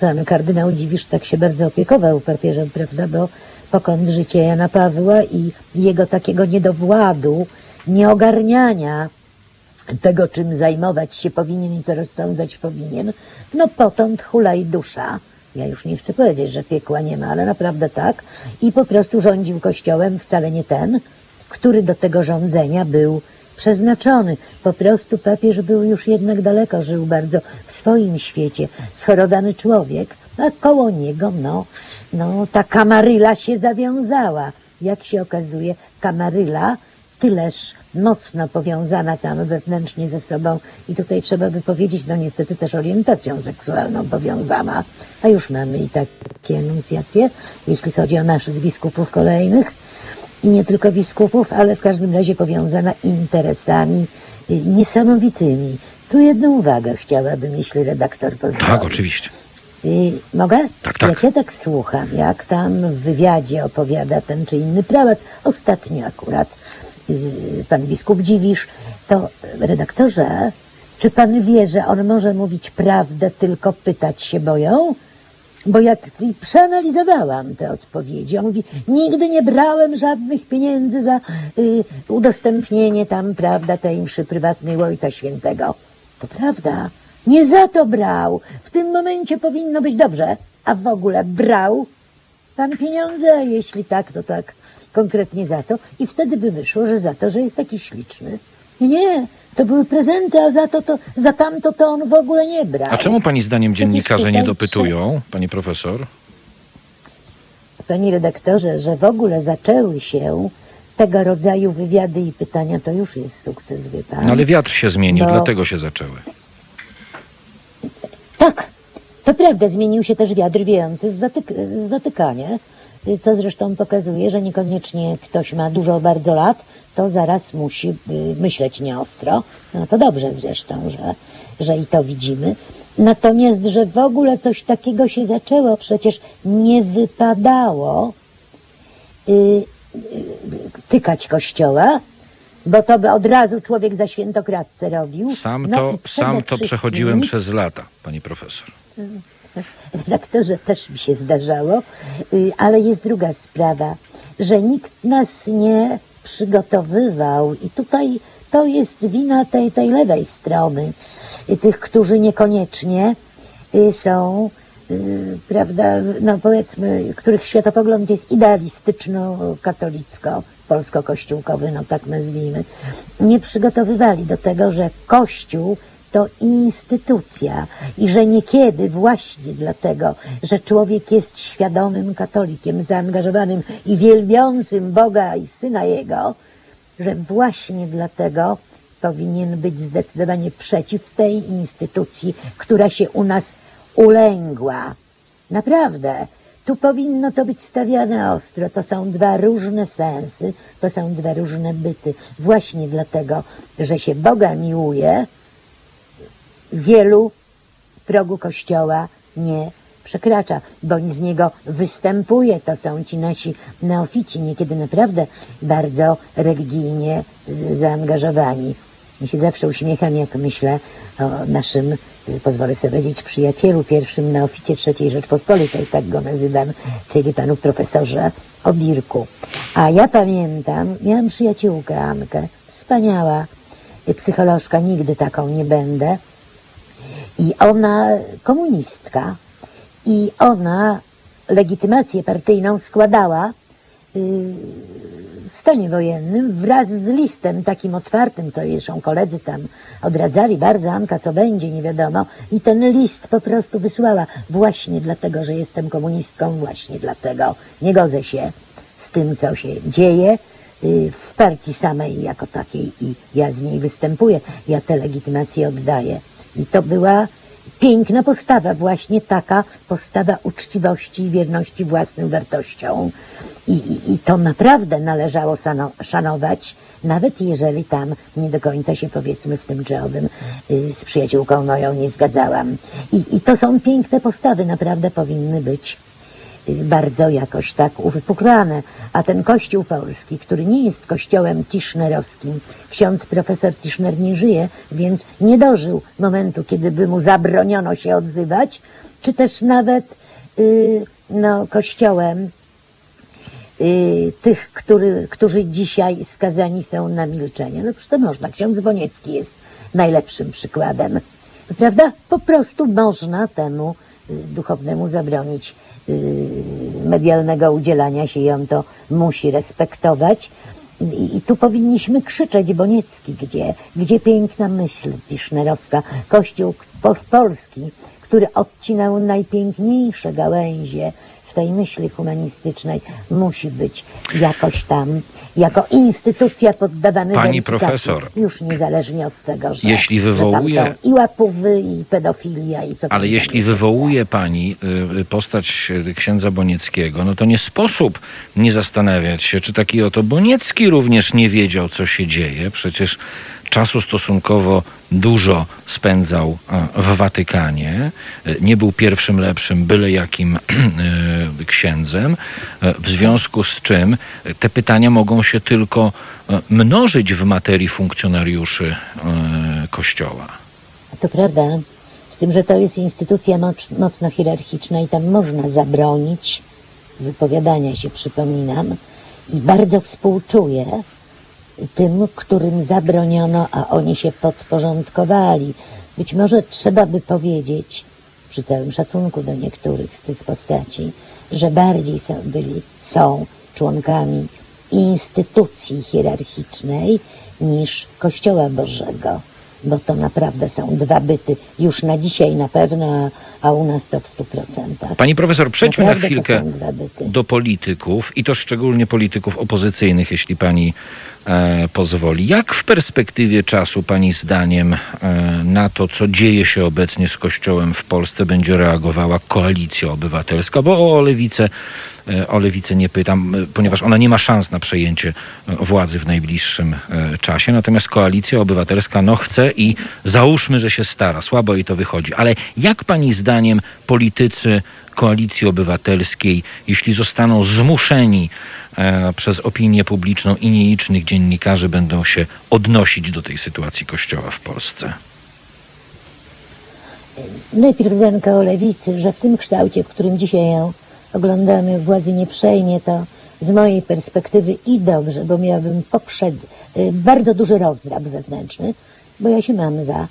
pan kardynał Dziwisz tak się bardzo opiekował papieżem, prawda, bo pokąd życie Jana Pawła i jego takiego niedowładu, nieogarniania tego, czym zajmować się powinien i co rozsądzać powinien, no potąd hulaj dusza. Ja już nie chcę powiedzieć, że piekła nie ma, ale naprawdę tak. I po prostu rządził kościołem wcale nie ten, który do tego rządzenia był przeznaczony. Po prostu papież był już jednak daleko, żył bardzo w swoim świecie, schorowany człowiek, a koło niego, no, no ta kamaryla się zawiązała. Jak się okazuje, kamaryla tyleż mocno powiązana tam wewnętrznie ze sobą i tutaj trzeba by powiedzieć, no niestety też orientacją seksualną powiązana, a już mamy i takie enuncjacje, jeśli chodzi o naszych biskupów kolejnych i nie tylko biskupów, ale w każdym razie powiązana interesami y, niesamowitymi. Tu jedną uwagę chciałabym, jeśli redaktor pozwoli. Tak, oczywiście. Y, mogę? Tak, tak. Jak ja tak słucham, jak tam w wywiadzie opowiada ten czy inny prałat, ostatnio akurat pan biskup Dziwisz, to redaktorze, czy pan wie, że on może mówić prawdę, tylko pytać się boją? Bo jak przeanalizowałam te odpowiedzi, on mówi, nigdy nie brałem żadnych pieniędzy za y, udostępnienie tam, prawda, tej mszy prywatnej Ojca Świętego. To prawda, nie za to brał. W tym momencie powinno być dobrze. A w ogóle brał pan pieniądze, jeśli tak, to tak konkretnie za co? I wtedy by wyszło, że za to, że jest taki śliczny. Nie, to były prezenty, a za to, to za tamto to on w ogóle nie brał. A czemu pani zdaniem dziennikarze nie dopytują, pani profesor? Panie redaktorze, że w ogóle zaczęły się tego rodzaju wywiady i pytania, to już jest sukces, wie pan. No ale wiatr się zmienił, Bo- dlatego się zaczęły. Tak, to prawda, zmienił się też wiatr wiejący w, Watyk- w Watykanie, co zresztą pokazuje, że niekoniecznie ktoś ma dużo bardzo lat, to zaraz musi y, myśleć nieostro. No to dobrze zresztą, że, że i to widzimy. Natomiast, że w ogóle coś takiego się zaczęło, przecież nie wypadało y, y, tykać kościoła, bo to by od razu człowiek za świętokradcę robił. Sam No to, sam to przechodziłem przez lata, pani profesor. Redaktorze też mi się zdarzało, y, ale jest druga sprawa, że nikt nas nie przygotowywał. I tutaj to jest wina tej, tej lewej strony, y, tych, którzy niekoniecznie y, są, prawda, no powiedzmy, których światopogląd jest idealistyczno-katolicko, polsko-kościółkowy, no tak nazwijmy, nie przygotowywali do tego, że Kościół to instytucja i że niekiedy właśnie dlatego, że człowiek jest świadomym katolikiem, zaangażowanym i wielbiącym Boga i Syna Jego, że właśnie dlatego powinien być zdecydowanie przeciw tej instytucji, która się u nas ulęgła. Naprawdę. Tu powinno to być stawiane ostro. To są dwa różne sensy, to są dwa różne byty. Właśnie dlatego, że się Boga miłuje, wielu progu kościoła nie przekracza, bądź z niego występuje. To są ci nasi neofici, niekiedy naprawdę bardzo religijnie zaangażowani. Ja się zawsze uśmiecham, jak myślę o naszym, pozwolę sobie powiedzieć, przyjacielu, pierwszym neoficie III Rzeczpospolitej, tak go nazywam, czyli panu profesorze Obirku. A ja pamiętam, miałam przyjaciółkę Ankę, wspaniała psycholożka, nigdy taką nie będę, i ona komunistka i ona legitymację partyjną składała yy, w stanie wojennym wraz z listem takim otwartym, co zresztą koledzy tam odradzali bardzo, Anka, co będzie, nie wiadomo. I ten list po prostu wysłała właśnie dlatego, że jestem komunistką, właśnie dlatego nie godzę się z tym, co się dzieje yy, w partii samej jako takiej i ja z niej występuję, ja tę legitymację oddaję. I to była piękna postawa, właśnie taka postawa uczciwości i wierności własnym wartościom. I, i, i to naprawdę należało sano, szanować, nawet jeżeli tam nie do końca się powiedzmy w tym czy owym y, z przyjaciółką moją nie zgadzałam. I, I to są piękne postawy, naprawdę powinny być bardzo jakoś tak uwypuklane. A ten kościół polski, który nie jest kościołem tischnerowskim, ksiądz profesor Tischner nie żyje, więc nie dożył momentu, kiedy by mu zabroniono się odzywać, czy też nawet y, no, kościołem y, tych, który, którzy dzisiaj skazani są na milczenie. No przecież to można. Ksiądz Boniecki jest najlepszym przykładem. Prawda? Po prostu można temu y, duchownemu zabronić medialnego udzielania się i on to musi respektować. I, I tu powinniśmy krzyczeć Boniecki, gdzie, gdzie piękna myśl tischnerowska. Kościół po, polski, który odcinał najpiękniejsze gałęzie swej myśli humanistycznej, musi być jakoś tam, jako instytucja poddawany Pani profesor, już niezależnie od tego, że, jeśli że wywołuje- tam są i łapówy, i pedofilia, i co Ale jeśli wywołuje pani y, postać y, księdza Bonieckiego, no to nie sposób nie zastanawiać się, czy taki oto Boniecki również nie wiedział, co się dzieje. Przecież czasu stosunkowo dużo spędzał e, w Watykanie. E, Nie był pierwszym lepszym, byle jakim e, księdzem. W związku z czym te pytania mogą się tylko mnożyć w materii funkcjonariuszy Kościoła. To prawda. Z tym, że to jest instytucja moc, mocno hierarchiczna i tam można zabronić wypowiadania się, przypominam. I bardzo współczuję tym, którym zabroniono, a oni się podporządkowali. Być może trzeba by powiedzieć, przy całym szacunku do niektórych z tych postaci, że bardziej są, byli, są członkami instytucji hierarchicznej niż Kościoła Bożego, bo to naprawdę są dwa byty już na dzisiaj na pewno, a, a u nas to w stu procentach. Pani profesor, przejdźmy na Naprawdę to chwilkę do polityków i to szczególnie polityków opozycyjnych, jeśli pani e, pozwoli. Jak w perspektywie czasu pani zdaniem e, na to, co dzieje się obecnie z Kościołem w Polsce, będzie reagowała koalicja obywatelska? Bo o lewicę, o lewicę nie pytam, e, ponieważ ona nie ma szans na przejęcie e, władzy w najbliższym e, czasie. Natomiast koalicja obywatelska no chce i załóżmy, że się stara. Słabo jej to wychodzi. Ale jak pani zdaniem politycy koalicji obywatelskiej, jeśli zostaną zmuszeni e, przez opinię publiczną i nielicznych dziennikarzy, będą się odnosić do tej sytuacji Kościoła w Polsce? Najpierw zdanka o lewicy, że w tym kształcie, w którym dzisiaj ją oglądamy, władzy nie przejmie, to. Z mojej perspektywy i dobrze, bo miałabym poprzed, y, bardzo duży rozdrab wewnętrzny, bo ja się mam za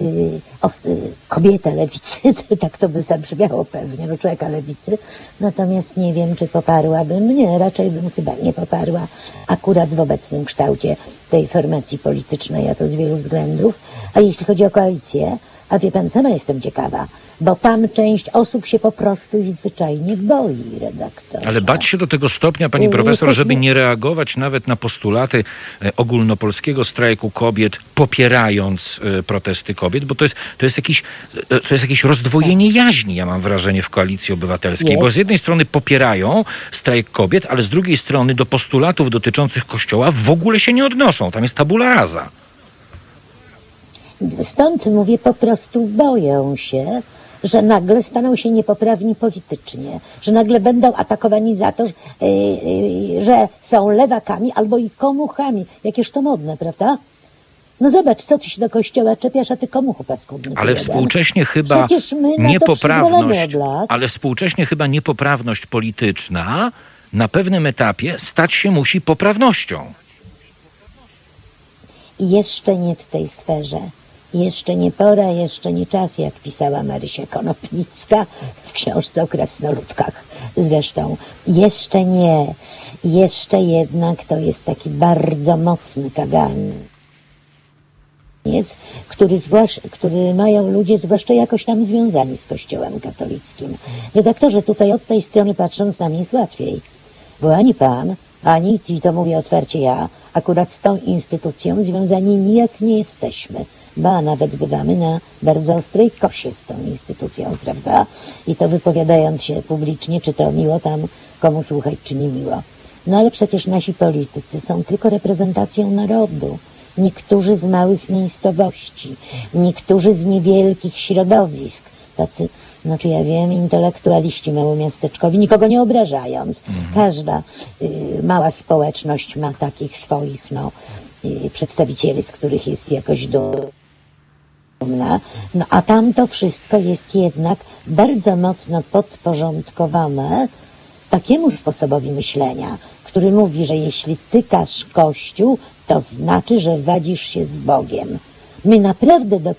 y, os, y, kobietę lewicy, tak to by zabrzmiało pewnie, no człowieka lewicy, natomiast nie wiem, czy poparłabym, nie, raczej bym chyba nie poparła akurat w obecnym kształcie tej formacji politycznej, a to z wielu względów, a jeśli chodzi o koalicję, a wie pan, sama jestem ciekawa, bo tam część osób się po prostu i zwyczajnie boi, redaktorze. Ale bać się do tego stopnia, pani profesor, żeby nie reagować nawet na postulaty e, ogólnopolskiego strajku kobiet, popierając e, protesty kobiet, bo to jest, to jest, jakiś, e, to jest jakieś rozdwojenie jaźni, ja mam wrażenie, w koalicji obywatelskiej. Bo Jest. z jednej strony popierają strajk kobiet, ale z drugiej strony do postulatów dotyczących Kościoła w ogóle się nie odnoszą. Tam jest tabula rasa. Stąd mówię, po prostu boją się, że nagle staną się niepoprawni politycznie, że nagle będą atakowani za to, że, yy, yy, że są lewakami albo i komuchami. Jakież to modne, prawda? No zobacz, co ty się do kościoła czepiasz, a ty komuchu paskudny. Ale jeden. współcześnie chyba Przecież my na to niepoprawność, lat. ale współcześnie chyba niepoprawność polityczna na pewnym etapie stać się musi poprawnością. I jeszcze nie w tej sferze. Jeszcze nie pora, jeszcze nie czas, jak pisała Marysia Konopnicka w książce o krasnoludkach. Zresztą jeszcze nie. Jeszcze jednak to jest taki bardzo mocny kaganiec, który, zwłasz, który mają ludzie zwłaszcza jakoś tam związani z Kościołem katolickim. Redaktorze, tutaj od tej strony patrząc nam jest łatwiej. Bo ani pan, ani, i to mówię otwarcie ja, akurat z tą instytucją związani nijak nie jesteśmy. Ba, nawet bywamy na bardzo ostrej kosie z tą instytucją, prawda? I to wypowiadając się publicznie, czy to miło tam komu słuchać, czy nie miło. No ale przecież nasi politycy są tylko reprezentacją narodu. Niektórzy z małych miejscowości, niektórzy z niewielkich środowisk, tacy, znaczy ja wiem, intelektualiści małomiasteczkowi, nikogo nie obrażając. Każda y, mała społeczność ma takich swoich, no, y, przedstawicieli, z których jest jakoś dumna. No a tam to wszystko jest jednak bardzo mocno podporządkowane takiemu sposobowi myślenia, który mówi, że jeśli tykasz Kościół, to znaczy, że wadzisz się z Bogiem. My naprawdę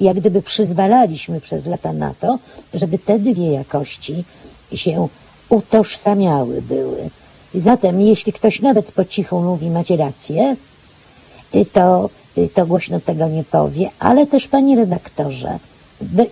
jak gdyby przyzwalaliśmy przez lata na to, żeby te dwie jakości się utożsamiały były. Zatem, jeśli ktoś nawet po cichu mówi, macie rację, to, to głośno tego nie powie, ale też, panie redaktorze,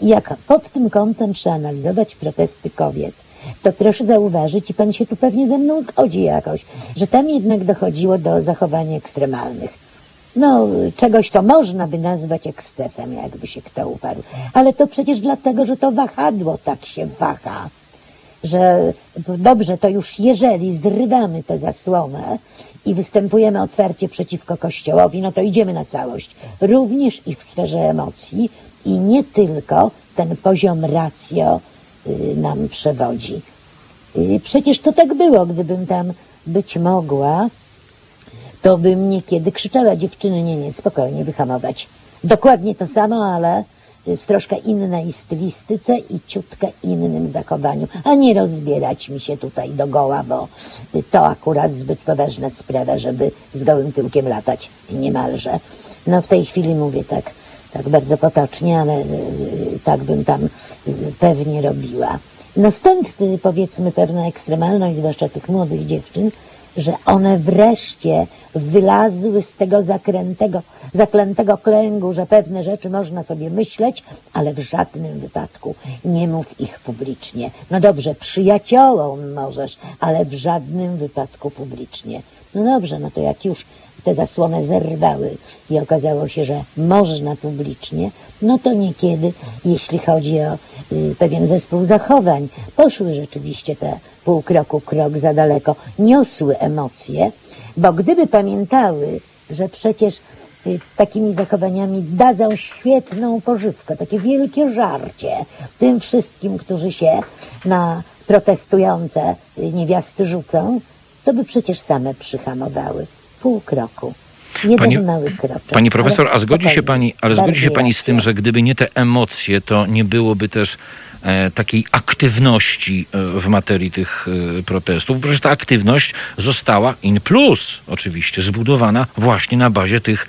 jak pod tym kątem przeanalizować protesty kobiet, to proszę zauważyć, i pan się tu pewnie ze mną zgodzi jakoś, że tam jednak dochodziło do zachowań ekstremalnych. No, czegoś, co można by nazwać ekscesem, jakby się kto uparł. Ale to przecież dlatego, że to wahadło tak się waha że dobrze, to już jeżeli zrywamy tę zasłonę i występujemy otwarcie przeciwko Kościołowi, no to idziemy na całość. Również i w sferze emocji i nie tylko ten poziom ratio y, nam przewodzi. Y, przecież to tak było, gdybym tam być mogła, to bym niekiedy krzyczała dziewczyny, nie, nie, spokojnie, wyhamować. Dokładnie to samo, ale troszkę innej stylistyce i ciutkę innym zachowaniu, a nie rozbierać mi się tutaj do goła, bo to akurat zbyt poważna sprawa, żeby z gołym tyłkiem latać niemalże. No w tej chwili mówię tak, tak bardzo potocznie, ale y, tak bym tam y, pewnie robiła. No stąd y, powiedzmy pewna ekstremalność, zwłaszcza tych młodych dziewczyn, że one wreszcie wylazły z tego zakrętego, zaklętego kręgu, że pewne rzeczy można sobie myśleć, ale w żadnym wypadku nie mów ich publicznie. No dobrze, przyjaciołom możesz, ale w żadnym wypadku publicznie. No dobrze, no to jak już te zasłony zerwały i okazało się, że można publicznie, no to niekiedy, jeśli chodzi o y, pewien zespół zachowań, poszły rzeczywiście te pół kroku, krok za daleko, niosły emocje, bo gdyby pamiętały, że przecież y, takimi zachowaniami dadzą świetną pożywkę, takie wielkie żarcie tym wszystkim, którzy się na protestujące y, niewiasty rzucą, to by przecież same przyhamowały. Pół kroku. Jeden Pani- mały kroczek. Pani profesor, a zgodzi się pani, ale zgodzi się pani z tym, że gdyby nie te emocje, to nie byłoby też takiej aktywności e, w materii tych e, protestów. Przecież ta aktywność została in plus oczywiście zbudowana właśnie na bazie tych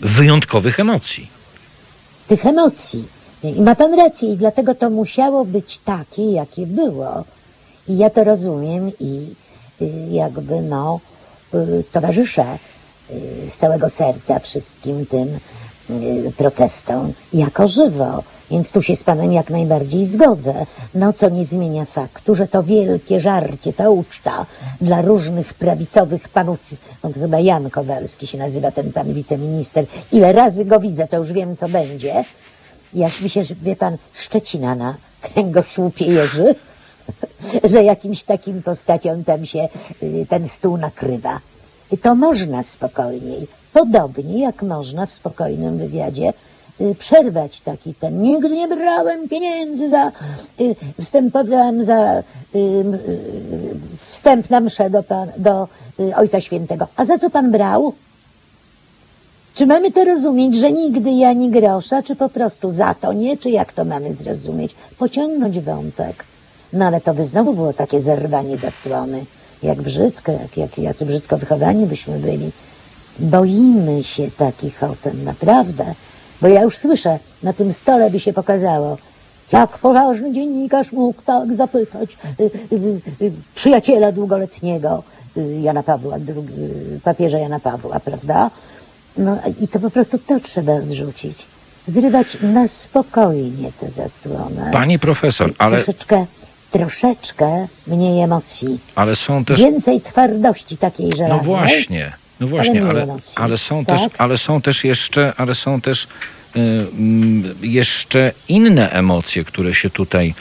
wyjątkowych emocji. tych emocji. I ma pan rację, i dlatego to musiało być takie, jakie było. I ja to rozumiem i y, jakby no y, towarzyszę y, z całego serca wszystkim tym protestom jako żywo. Więc tu się z panem jak najbardziej zgodzę. No co nie zmienia faktu, że to wielkie żarcie, ta uczta dla różnych prawicowych panów, on chyba Jan Kowalski się nazywa ten pan wiceminister. Ile razy go widzę, to już wiem co będzie. Jaż mi się, wie pan, Szczecina na kręgosłupie jeży, że jakimś takim postaciom tam się y, ten stół nakrywa. To można spokojniej, podobnie jak można w spokojnym wywiadzie y, przerwać taki ten. Nigdy nie brałem pieniędzy za, y, wstępowałem za y, wstęp na mszę do, pan, do Ojca Świętego. A za co pan brał? Czy mamy to rozumieć, że nigdy ja ani grosza, czy po prostu za to nie, czy jak to mamy zrozumieć? Pociągnąć wątek. No ale to by znowu było takie zerwanie zasłony. Jak brzydko, jak, jak jacy brzydko wychowani byśmy byli. Boimy się takich ocen, naprawdę. Bo ja już słyszę, na tym stole by się pokazało, jak poważny dziennikarz mógł tak zapytać y, y, y, przyjaciela długoletniego y, Jana Pawła, II, y, papieża Jana Pawła, prawda? No i to po prostu to trzeba odrzucić. Zrywać na spokojnie tę zasłonę. Pani profesor, ale, Troszeczkę, troszeczkę mniej emocji. ale są też... Więcej twardości takiej No żelaznej. właśnie, no właśnie, nie ale, emocji, ale, są tak? też, ale są też jeszcze, ale są też y, mm, jeszcze inne emocje, które się tutaj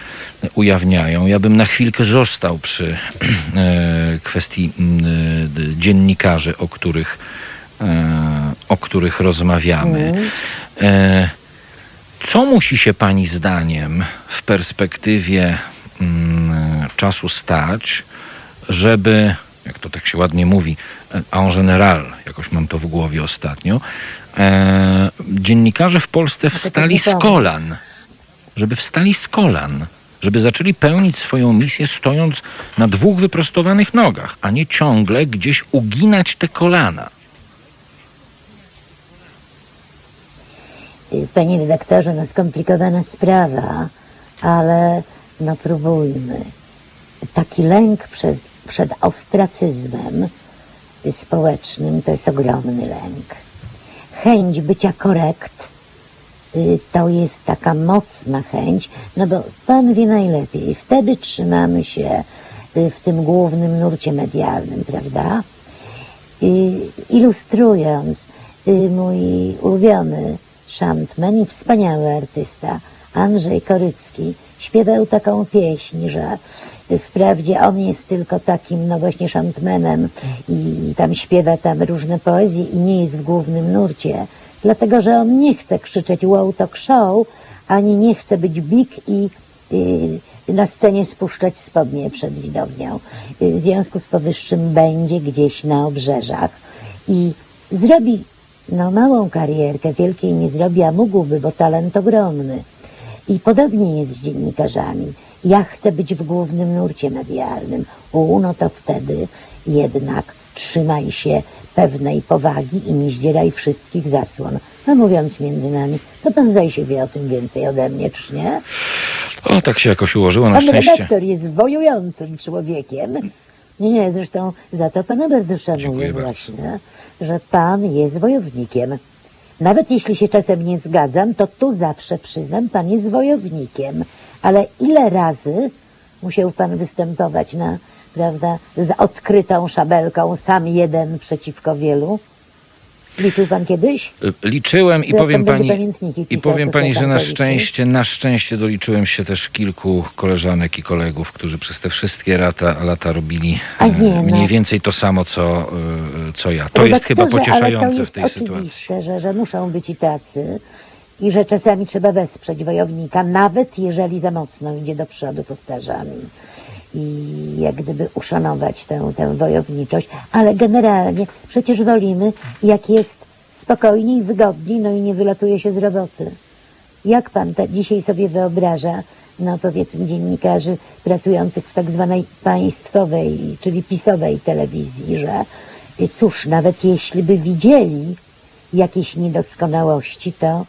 ujawniają. Ja bym na chwilkę został przy e, kwestii mm, dziennikarzy, o których, e, o których rozmawiamy. E, co musi się Pani zdaniem w perspektywie mm, czasu stać, żeby, jak to tak się ładnie mówi, en general, jakoś mam to w głowie ostatnio, e, dziennikarze w Polsce wstali z kolan, żeby wstali z kolan, żeby zaczęli pełnić swoją misję stojąc na dwóch wyprostowanych nogach, a nie ciągle gdzieś uginać te kolana. Panie redaktorze, no skomplikowana sprawa, ale no próbujmy. Taki lęk przez, przed ostracyzmem społecznym to jest ogromny lęk. Chęć bycia korekt y, to jest taka mocna chęć, no bo pan wie najlepiej, wtedy trzymamy się y, w tym głównym nurcie medialnym, prawda? I ilustrując, y, mój ulubiony szantman i wspaniały artysta Andrzej Korycki śpiewał taką pieśń, że wprawdzie on jest tylko takim, no właśnie szantmenem i tam śpiewa tam różne poezje i nie jest w głównym nurcie, dlatego że on nie chce krzyczeć wow talk show, ani nie chce być big i y, na scenie spuszczać spodnie przed widownią. Y, W związku z powyższym będzie gdzieś na obrzeżach i zrobi no małą karierkę, wielkiej nie zrobi, a mógłby, bo talent ogromny. I podobnie jest z dziennikarzami. Ja chcę być w głównym nurcie medialnym. U, no to wtedy jednak trzymaj się pewnej powagi i nie zdzieraj wszystkich zasłon. No mówiąc między nami, to pan zdaje się wie o tym więcej ode mnie, czyż nie? O, tak się jakoś ułożyło na Pan szczęście. redaktor jest wojującym człowiekiem. Nie, nie, zresztą za to pana bardzo szanuję Dziękuję bardzo. właśnie, że pan jest wojownikiem. Nawet jeśli się czasem nie zgadzam, to tu zawsze przyznam, pan jest wojownikiem. Ale ile razy musiał pan występować na, prawda, z odkrytą szabelką, sam jeden przeciwko wielu? Liczył pan kiedyś? Y, Liczyłem i powiem pani, i powiem pani, że na szczęście, na szczęście doliczyłem się też kilku koleżanek i kolegów, którzy przez te wszystkie lata, lata robili A nie, e, no. mniej więcej to samo, co, y, co ja. To jest chyba Redaktorze, ale to pocieszające jest w tej oczywiste, sytuacji. Że, że muszą być i tacy i że czasami trzeba wesprzeć wojownika, nawet jeżeli za mocno idzie do przodu, powtarzam. I, jak gdyby uszanować tę, tę wojowniczość, ale generalnie przecież wolimy, jak jest spokojniej wygodniej, no i nie wylatuje się z roboty. Jak pan te, dzisiaj sobie wyobraża, no powiedzmy dziennikarzy pracujących w tak zwanej państwowej, czyli pisowej telewizji, że cóż, nawet jeśli by widzieli jakieś niedoskonałości, to,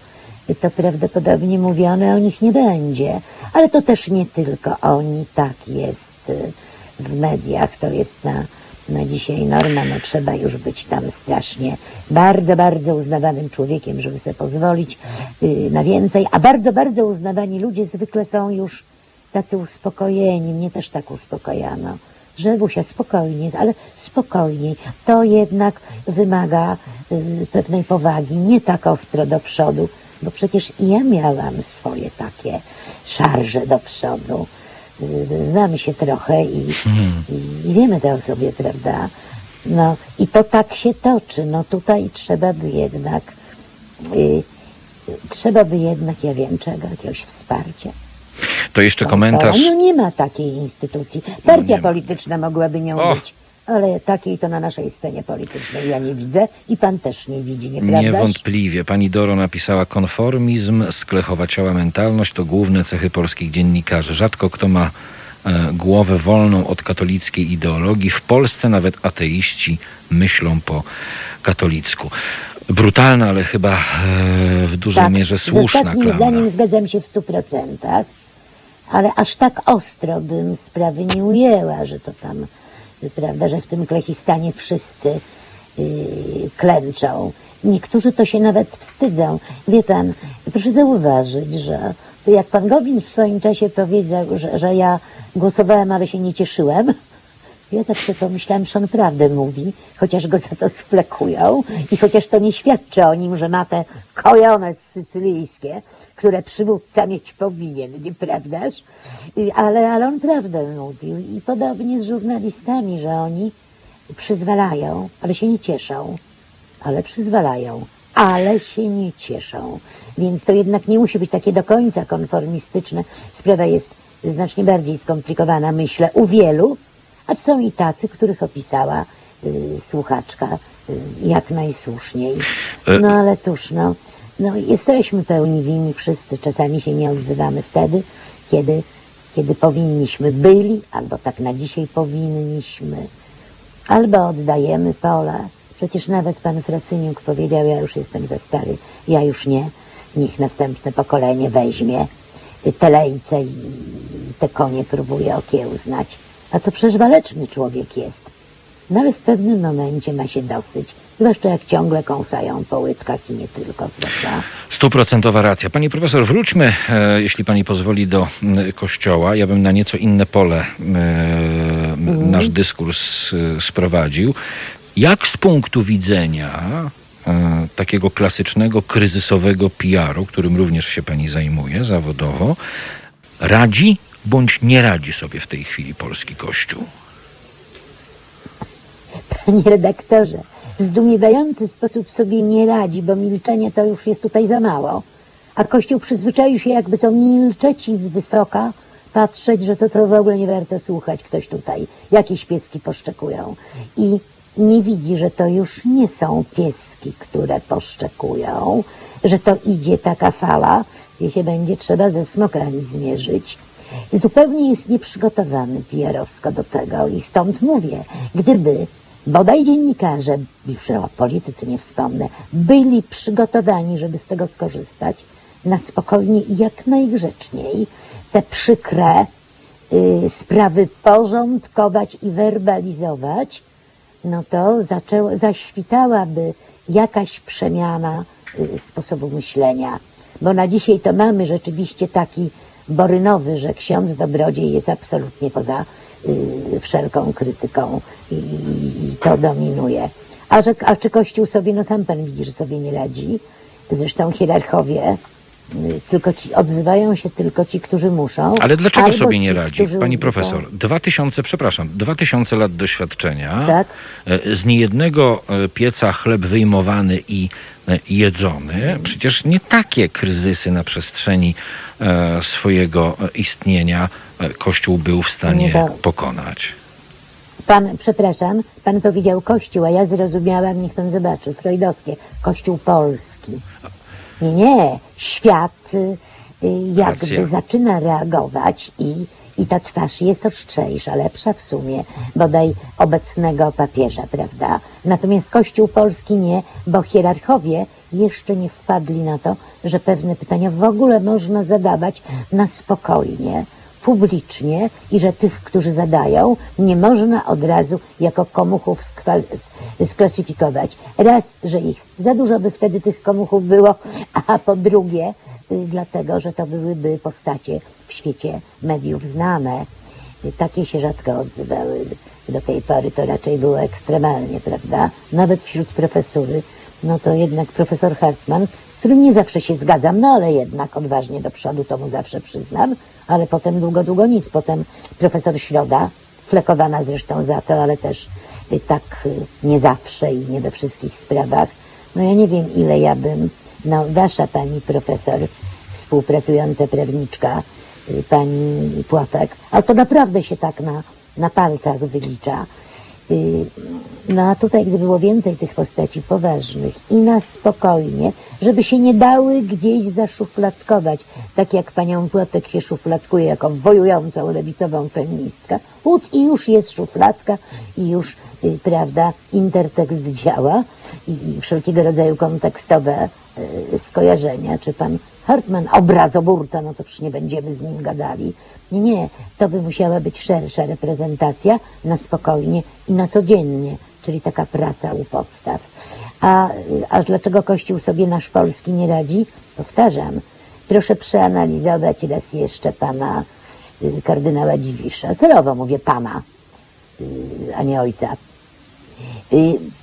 to prawdopodobnie mówione o nich nie będzie. Ale to też nie tylko oni, tak jest y, w mediach, to jest na, na dzisiaj norma, no trzeba już być tam strasznie bardzo, bardzo uznawanym człowiekiem, żeby sobie pozwolić y, na więcej, a bardzo, bardzo uznawani ludzie zwykle są już tacy uspokojeni, mnie też tak uspokojano. Że Wusia, spokojnie, ale spokojniej. To jednak wymaga y, pewnej powagi, nie tak ostro do przodu, bo przecież i ja miałam swoje takie szarże do przodu. Znamy się trochę i, i, i wiemy to o sobie, prawda? No i to tak się toczy. No tutaj trzeba by jednak, y, trzeba by jednak, ja wiem czego, jakiegoś wsparcia. To jeszcze komentarz. No nie ma takiej instytucji. Partia nie ma. polityczna mogłaby nią O! być. Ale takiej to na naszej scenie politycznej ja nie widzę i pan też nie widzi, nieprawdaż? Niewątpliwie. Pani Doro napisała, konformizm, sklechowaciała mentalność to główne cechy polskich dziennikarzy. Rzadko kto ma e, głowę wolną od katolickiej ideologii. W Polsce nawet ateiści myślą po katolicku. Brutalna, ale chyba e, w dużej mierze Tak, z słuszna ostatnim klamra. zdaniem zgadzam się w stu procentach, ale aż tak ostro bym sprawy nie ujęła, że to tam, prawda, że w tym Klechistanie wszyscy yy, klęczą. Niektórzy to się nawet wstydzą. Wie pan, proszę zauważyć, że jak pan Gowin w swoim czasie powiedział, że, że ja głosowałem, ale się nie cieszyłem, ja tak sobie pomyślałam, że on prawdę mówi, chociaż go za to sflekują i chociaż to nie świadczy o nim, że ma te kojone sycylijskie, które przywódca mieć powinien, nieprawdaż? Ale, ale on prawdę mówił i podobnie z żurnalistami, że oni przyzwalają, ale się nie cieszą, ale przyzwalają, ale się nie cieszą. Więc to jednak nie musi być takie do końca konformistyczne. Sprawa jest znacznie bardziej skomplikowana, myślę, u wielu, a są i tacy, których opisała y, słuchaczka y, jak najsłuszniej. E- No ale cóż, no, no jesteśmy pełni winni wszyscy. Czasami się nie odzywamy wtedy, kiedy, kiedy powinniśmy byli, albo tak na dzisiaj powinniśmy. Albo oddajemy pole. Przecież nawet pan Frasyniuk powiedział, ja już jestem za stary, ja już nie. Niech następne pokolenie weźmie te lejce i te konie próbuje okiełznać. A to przecież waleczny człowiek jest. No ale w pewnym momencie ma się dosyć, zwłaszcza jak ciągle kąsają po łydkach i nie tylko, prawda? Stuprocentowa racja. Pani profesor, wróćmy, e, jeśli pani pozwoli, do m, kościoła. Ja bym na nieco inne pole e, m, nasz dyskurs e, sprowadził. Jak z punktu widzenia e, takiego klasycznego, kryzysowego PR-u, którym również się pani zajmuje zawodowo, radzi bądź nie radzi sobie w tej chwili polski kościół? Panie redaktorze, zdumiewający sposób sobie nie radzi, bo milczenie to już jest tutaj za mało. A Kościół przyzwyczaił się jakby co milczeć i z wysoka patrzeć, że to, to w ogóle nie warto słuchać. Ktoś tutaj, jakieś pieski poszczekują. I nie widzi, że to już nie są pieski, które poszczekują, że to idzie taka fala, gdzie się będzie trzeba ze smokami zmierzyć. Zupełnie jest nieprzygotowany PR-owsko do tego i stąd mówię, gdyby bodaj dziennikarze, już o politycy nie wspomnę, byli przygotowani, żeby z tego skorzystać, na spokojnie i jak najgrzeczniej te przykre y, sprawy porządkować i werbalizować, no to zaczęło, zaświtałaby jakaś przemiana y, sposobu myślenia. Bo na dzisiaj to mamy rzeczywiście taki borynowy, że ksiądz dobrodziej jest absolutnie poza y, wszelką krytyką i, i to dominuje. A, że, a czy Kościół sobie, no sam pan widzi, że sobie nie radzi. Zresztą hierarchowie tylko ci, odzywają się tylko ci, którzy muszą. Ale dlaczego sobie nie ci, radzi? Pani profesor, dwa tysiące, przepraszam, dwa tysiące lat doświadczenia, Tak. e, z niejednego e, pieca chleb wyjmowany i e, jedzony. Przecież nie takie kryzysy na przestrzeni swojego istnienia Kościół był w stanie Nie, to- pokonać. Pan, przepraszam, pan powiedział Kościół, a ja zrozumiałam, niech pan zobaczy, freudowskie, Kościół polski. Nie, nie, świat y, y, jakby Racja. zaczyna reagować i, i ta twarz jest ostrzejsza, lepsza w sumie, bodaj obecnego papieża, prawda? Natomiast Kościół polski nie, bo hierarchowie jeszcze nie wpadli na to, że pewne pytania w ogóle można zadawać na spokojnie publicznie i że tych, którzy zadają, nie można od razu jako komuchów sklasyfikować. Raz, że ich za dużo by wtedy tych komuchów było, a po drugie, y, dlatego, że to byłyby postacie w świecie mediów znane. Takie się rzadko odzywały do tej pory, to raczej było ekstremalnie, prawda? Nawet wśród profesury, no to jednak profesor Hartman, z którym nie zawsze się zgadzam, no ale jednak odważnie do przodu, to mu zawsze przyznam, ale potem długo, długo nic. Potem profesor Środa, flekowana zresztą za to, ale też y, tak y, nie zawsze i nie we wszystkich sprawach. No ja nie wiem, ile ja bym, no wasza pani profesor, współpracująca prawniczka, y, pani Płatek, ale to naprawdę się tak na, na palcach wylicza. No a tutaj, gdy było więcej tych postaci poważnych i na spokojnie, żeby się nie dały gdzieś zaszufladkować, tak jak panią Płotek się szufladkuje jako wojującą lewicową feministkę, ut i już jest szufladka i już, y, prawda, intertekst działa i, i wszelkiego rodzaju kontekstowe y, skojarzenia, czy pan Hartman, obrazoburca, no to przecież nie będziemy z nim gadali. Nie, nie, to by musiała być szersza reprezentacja na spokojnie i na codziennie, czyli taka praca u podstaw. A, a dlaczego Kościół sobie nasz polski nie radzi? Powtarzam, proszę przeanalizować raz jeszcze pana y, kardynała Dziwisza. Celowo mówię pana, y, a nie ojca.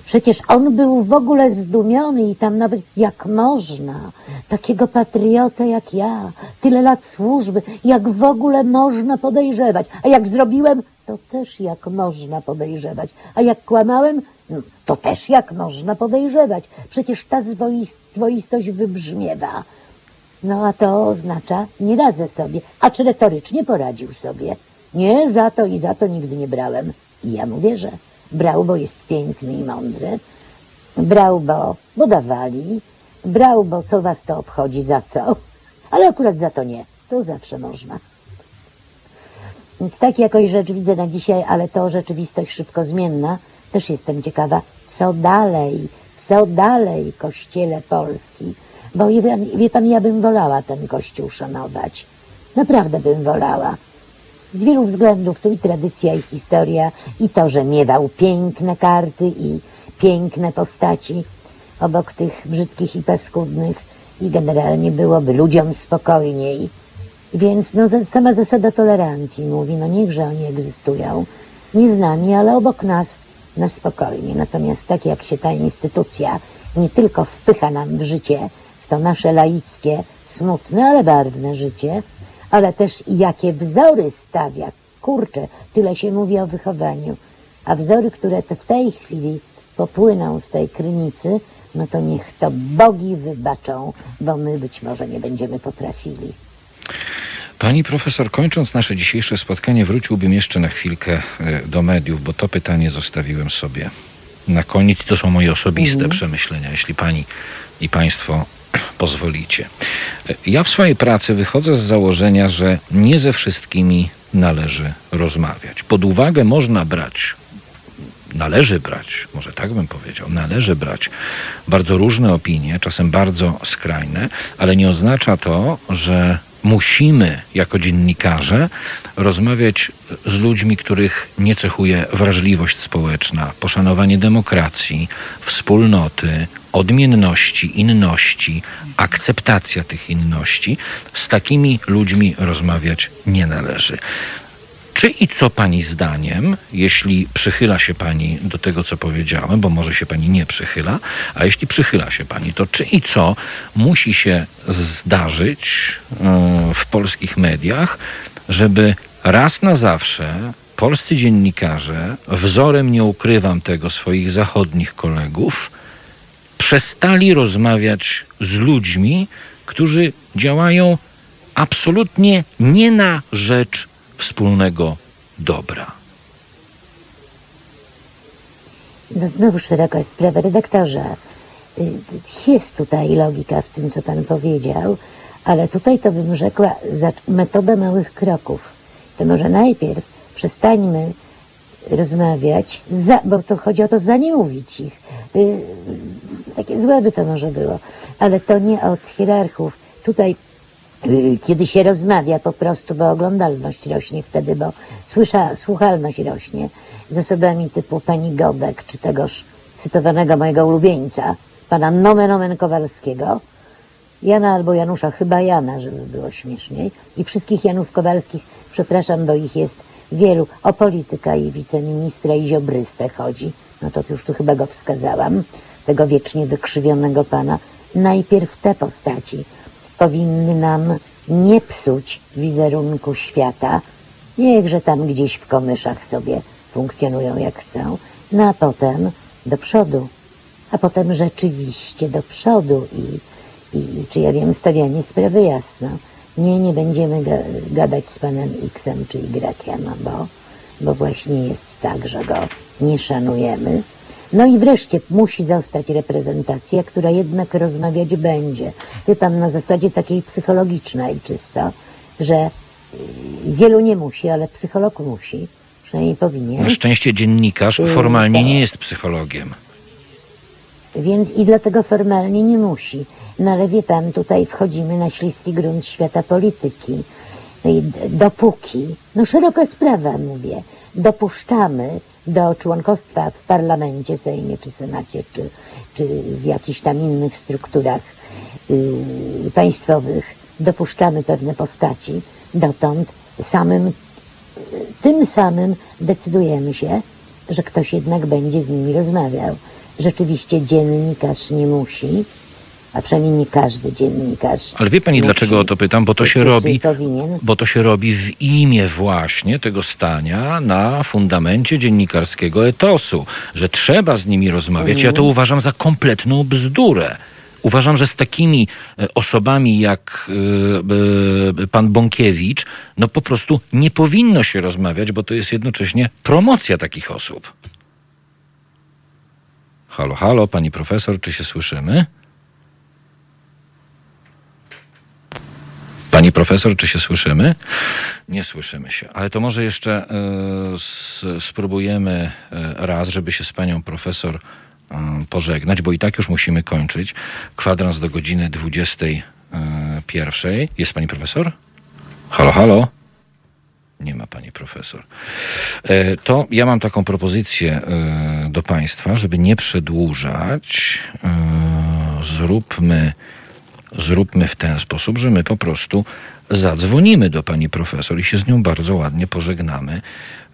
Przecież on był w ogóle zdumiony i tam nawet jak można, takiego patriotę jak ja, tyle lat służby, jak w ogóle można podejrzewać. A jak zrobiłem, to też jak można podejrzewać. A jak kłamałem, no, to też jak można podejrzewać. Przecież ta zwoistość wybrzmiewa. No a to oznacza, nie radzę sobie. A czy retorycznie poradził sobie? Nie, za to i za to nigdy nie brałem. I ja mu wierzę. Brał, bo jest piękny i mądry. Brał, bo, bo dawali. Brał, bo co was to obchodzi, za co. Ale akurat za to nie. To zawsze można. Więc tak jakoś rzecz widzę na dzisiaj, ale to rzeczywistość szybko zmienna. Też jestem ciekawa, co dalej, co dalej, Kościele Polski. Bo wie wie pan, ja bym wolała ten Kościół szanować. Naprawdę bym wolała. Z wielu względów tu i tradycja, i historia, i to, że miewał piękne karty i piękne postaci obok tych brzydkich i paskudnych i generalnie byłoby ludziom spokojniej. Więc no, sama zasada tolerancji mówi, no niechże oni egzystują, nie z nami, ale obok nas, na spokojnie. Natomiast tak jak się ta instytucja nie tylko wpycha nam w życie, w to nasze laickie, smutne, ale barwne życie, ale też i jakie wzory stawia. Kurczę, tyle się mówi o wychowaniu. A wzory, które te w tej chwili popłyną z tej krynicy, no to niech to bogi wybaczą, bo my być może nie będziemy potrafili. Pani profesor, kończąc nasze dzisiejsze spotkanie, wróciłbym jeszcze na chwilkę e, do mediów, bo to pytanie zostawiłem sobie na koniec. To są moje osobiste przemyślenia, jeśli pani i państwo pozwolicie. Ja w swojej pracy wychodzę z założenia, że nie ze wszystkimi należy rozmawiać. Pod uwagę można brać należy brać, może tak bym powiedział, należy brać bardzo różne opinie, czasem bardzo skrajne, ale nie oznacza to, że musimy jako dziennikarze rozmawiać z ludźmi, których nie cechuje wrażliwość społeczna, poszanowanie demokracji, wspólnoty, odmienności, inności, akceptacja tych inności. Z takimi ludźmi rozmawiać nie należy. Czy i co Pani zdaniem, jeśli przychyla się Pani do tego, co powiedziałem, bo może się Pani nie przychyla, a jeśli przychyla się Pani, to czy i co musi się zdarzyć e, w polskich mediach, żeby raz na zawsze polscy dziennikarze, wzorem nie ukrywam tego swoich zachodnich kolegów, przestali rozmawiać z ludźmi, którzy działają absolutnie nie na rzecz wspólnego dobra. No znowu szeroka jest sprawa redaktorza. Y, Jest tutaj logika w tym, co pan powiedział, ale tutaj to bym rzekła za metoda małych kroków. To może najpierw przestańmy rozmawiać, za, bo to chodzi o to zaniemówić ich. Y, takie złe by to może było, ale to nie od hierarchów. Tutaj kiedy się rozmawia po prostu, bo oglądalność rośnie wtedy, bo słysza, słuchalność rośnie z osobami typu pani Godek, czy tegoż cytowanego mojego ulubieńca, pana Nomen Omen Kowalskiego, Jana albo Janusza, chyba Jana, żeby było śmieszniej, i wszystkich Janów Kowalskich, przepraszam, bo ich jest wielu, o polityka i wiceministra i ziobrystę chodzi, no to już tu chyba go wskazałam, tego wiecznie wykrzywionego pana. Najpierw te postaci powinny nam nie psuć wizerunku świata, niechże tam gdzieś w komyszach sobie funkcjonują jak chcą, no a potem do przodu, a potem rzeczywiście do przodu i, i czy ja wiem, stawianie sprawy jasno. Nie, nie będziemy ga gadać z panem X-em czy Y-iem, bo, bo właśnie jest tak, że go nie szanujemy. No i wreszcie musi zostać reprezentacja, która jednak rozmawiać będzie. Wie pan, na zasadzie takiej psychologicznej czysto, że y, wielu nie musi, ale psycholog musi. Przynajmniej powinien. Na szczęście dziennikarz Y, formalnie tak. nie jest psychologiem. Więc i dlatego formalnie nie musi. No ale wie pan, tutaj wchodzimy na śliski grunt świata polityki. D- dopóki, no szeroka sprawa mówię, dopuszczamy do członkostwa w parlamencie, Sejmie czy Senacie, czy, czy w jakichś tam innych strukturach yy, państwowych, dopuszczamy pewne postaci, dotąd samym tym samym decydujemy się, że ktoś jednak będzie z nimi rozmawiał. Rzeczywiście dziennikarz nie musi, a przynajmniej nie każdy dziennikarz. Ale wie pani, musi, dlaczego o to pytam? Bo to się czy robi, bo to się robi w imię właśnie tego stania na fundamencie dziennikarskiego etosu, że trzeba z nimi rozmawiać. Ja to uważam za kompletną bzdurę. Uważam, że z takimi e, osobami jak e, e, pan Bąkiewicz, no po prostu nie powinno się rozmawiać, bo to jest jednocześnie promocja takich osób. Halo, halo, pani profesor, czy się słyszymy? Pani profesor, czy się słyszymy? Nie słyszymy się, ale to może jeszcze s, spróbujemy e, raz, żeby się z panią profesor e, pożegnać, bo i tak już musimy kończyć. Kwadrans do godziny 21. Jest pani profesor? Halo, halo. Nie ma pani profesor. To ja mam taką propozycję do państwa, żeby nie przedłużać. Zróbmy, zróbmy w ten sposób, że my po prostu zadzwonimy do pani profesor i się z nią bardzo ładnie pożegnamy.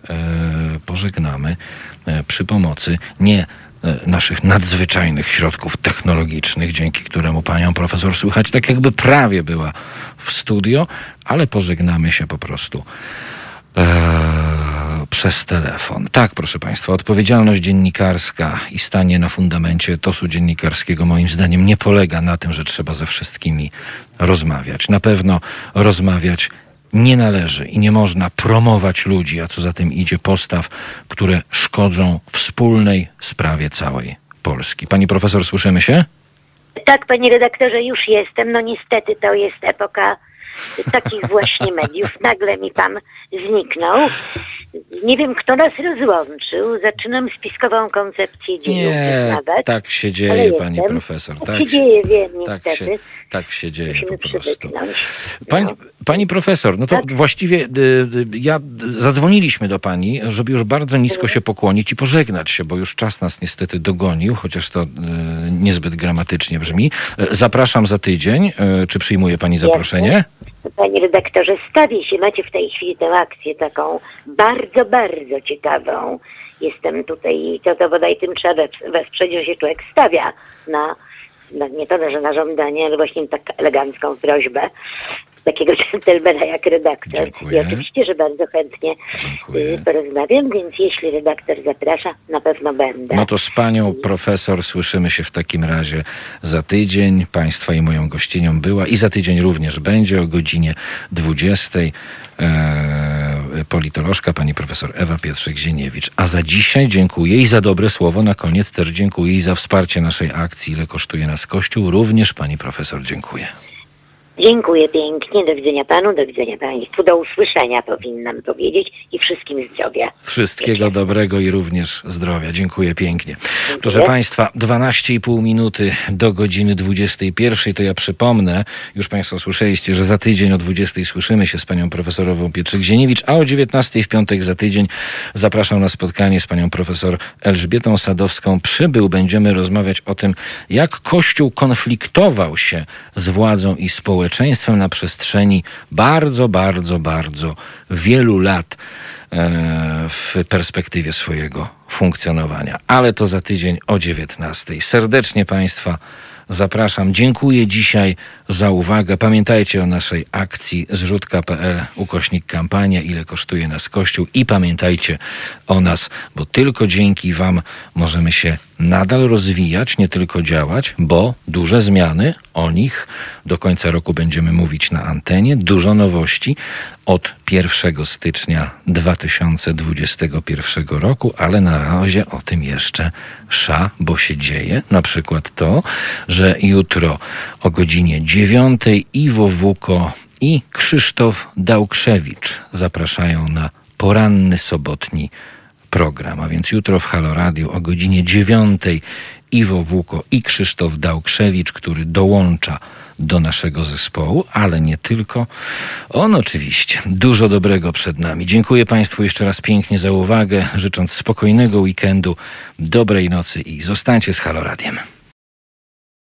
e, Pożegnamy e, przy pomocy nie e, naszych nadzwyczajnych środków technologicznych, dzięki któremu panią profesor słychać tak jakby prawie była w studio, ale pożegnamy się po prostu przez telefon. Tak, proszę Państwa, odpowiedzialność dziennikarska i stanie na fundamencie tosu dziennikarskiego moim zdaniem nie polega na tym, że trzeba ze wszystkimi rozmawiać. Na pewno rozmawiać nie należy i nie można promować ludzi, a co za tym idzie postaw, które szkodzą wspólnej sprawie całej Polski. Pani profesor, słyszymy się? Tak, panie redaktorze, już jestem. No niestety to jest epoka takich właśnie mediów. Nagle mi pan zniknął. Nie wiem, kto nas rozłączył. Zaczynam spiskową koncepcję Nie, tak się dzieje, pani jestem. profesor. Tak Tak się dzieje, wiem, tak niestety. się, tak się dzieje Musimy po prostu. Pani, No. pani profesor, no to Tak. właściwie y, y, ja zadzwoniliśmy do pani, żeby już bardzo nisko się pokłonić i pożegnać się, bo już czas nas niestety dogonił, chociaż to y, niezbyt gramatycznie brzmi. Y, Zapraszam za tydzień. Y, Czy przyjmuje pani zaproszenie? Panie redaktorze, stawię się, macie w tej chwili tę akcję taką bardzo, bardzo ciekawą. Jestem tutaj, to, to bodaj tym trzeba wes- wesprzeć, że się człowiek stawia na, na nie to, że na żądanie, ale właśnie tak elegancką prośbę takiego dżentelmena jak redaktor. Dziękuję. I oczywiście, że bardzo chętnie Dziękuję. y, porozmawiam, więc jeśli redaktor zaprasza, na pewno będę. No to z panią profesor słyszymy się w takim razie za tydzień. Państwa i moją gościnią była i za tydzień również będzie o godzinie 20. E, politolożka pani profesor Ewa Pietrzyk-Zieniewicz. A za dzisiaj dziękuję i za dobre słowo na koniec też dziękuję i za wsparcie naszej akcji Ile kosztuje nas Kościół. Również pani profesor dziękuję. Dziękuję pięknie, do widzenia panu, do widzenia państwu, do usłyszenia powinnam powiedzieć i wszystkim zdrowia. Wszystkiego dobrego i również zdrowia. Dziękuję pięknie. Proszę Państwa, 12,5 minuty do godziny 21. To ja przypomnę, już Państwo słyszeliście, że za tydzień o 20 słyszymy się z panią profesorową Pietrzyk-Zieniewicz, a o 19 w piątek za tydzień zapraszam na spotkanie z panią profesor Elżbietą Sadowską. Przybył, będziemy rozmawiać o tym, jak Kościół konfliktował się z władzą i społeczeństwem na przestrzeni bardzo, bardzo, bardzo wielu lat e, w perspektywie swojego funkcjonowania. Ale to za tydzień o 19. Serdecznie Państwa zapraszam. Dziękuję dzisiaj za uwagę. Pamiętajcie o naszej akcji zrzutka.pl ukośnik kampania, ile kosztuje nas Kościół i pamiętajcie o nas, bo tylko dzięki Wam możemy się nadal rozwijać, nie tylko działać, bo duże zmiany, o nich do końca roku będziemy mówić na antenie, dużo nowości od 1 stycznia 2021 roku, ale na razie o tym jeszcze sza, bo się dzieje. Na przykład to, że jutro o godzinie 9 Iwo Wuko i Krzysztof Dałkrzewicz zapraszają na poranny sobotni program. A więc jutro w Halo Radio o godzinie 9 Iwo Wuko i Krzysztof Dałkrzewicz, który dołącza do naszego zespołu, ale nie tylko. On oczywiście. Dużo dobrego przed nami. Dziękuję Państwu jeszcze raz pięknie za uwagę, życząc spokojnego weekendu, dobrej nocy i zostańcie z Halo Radiem.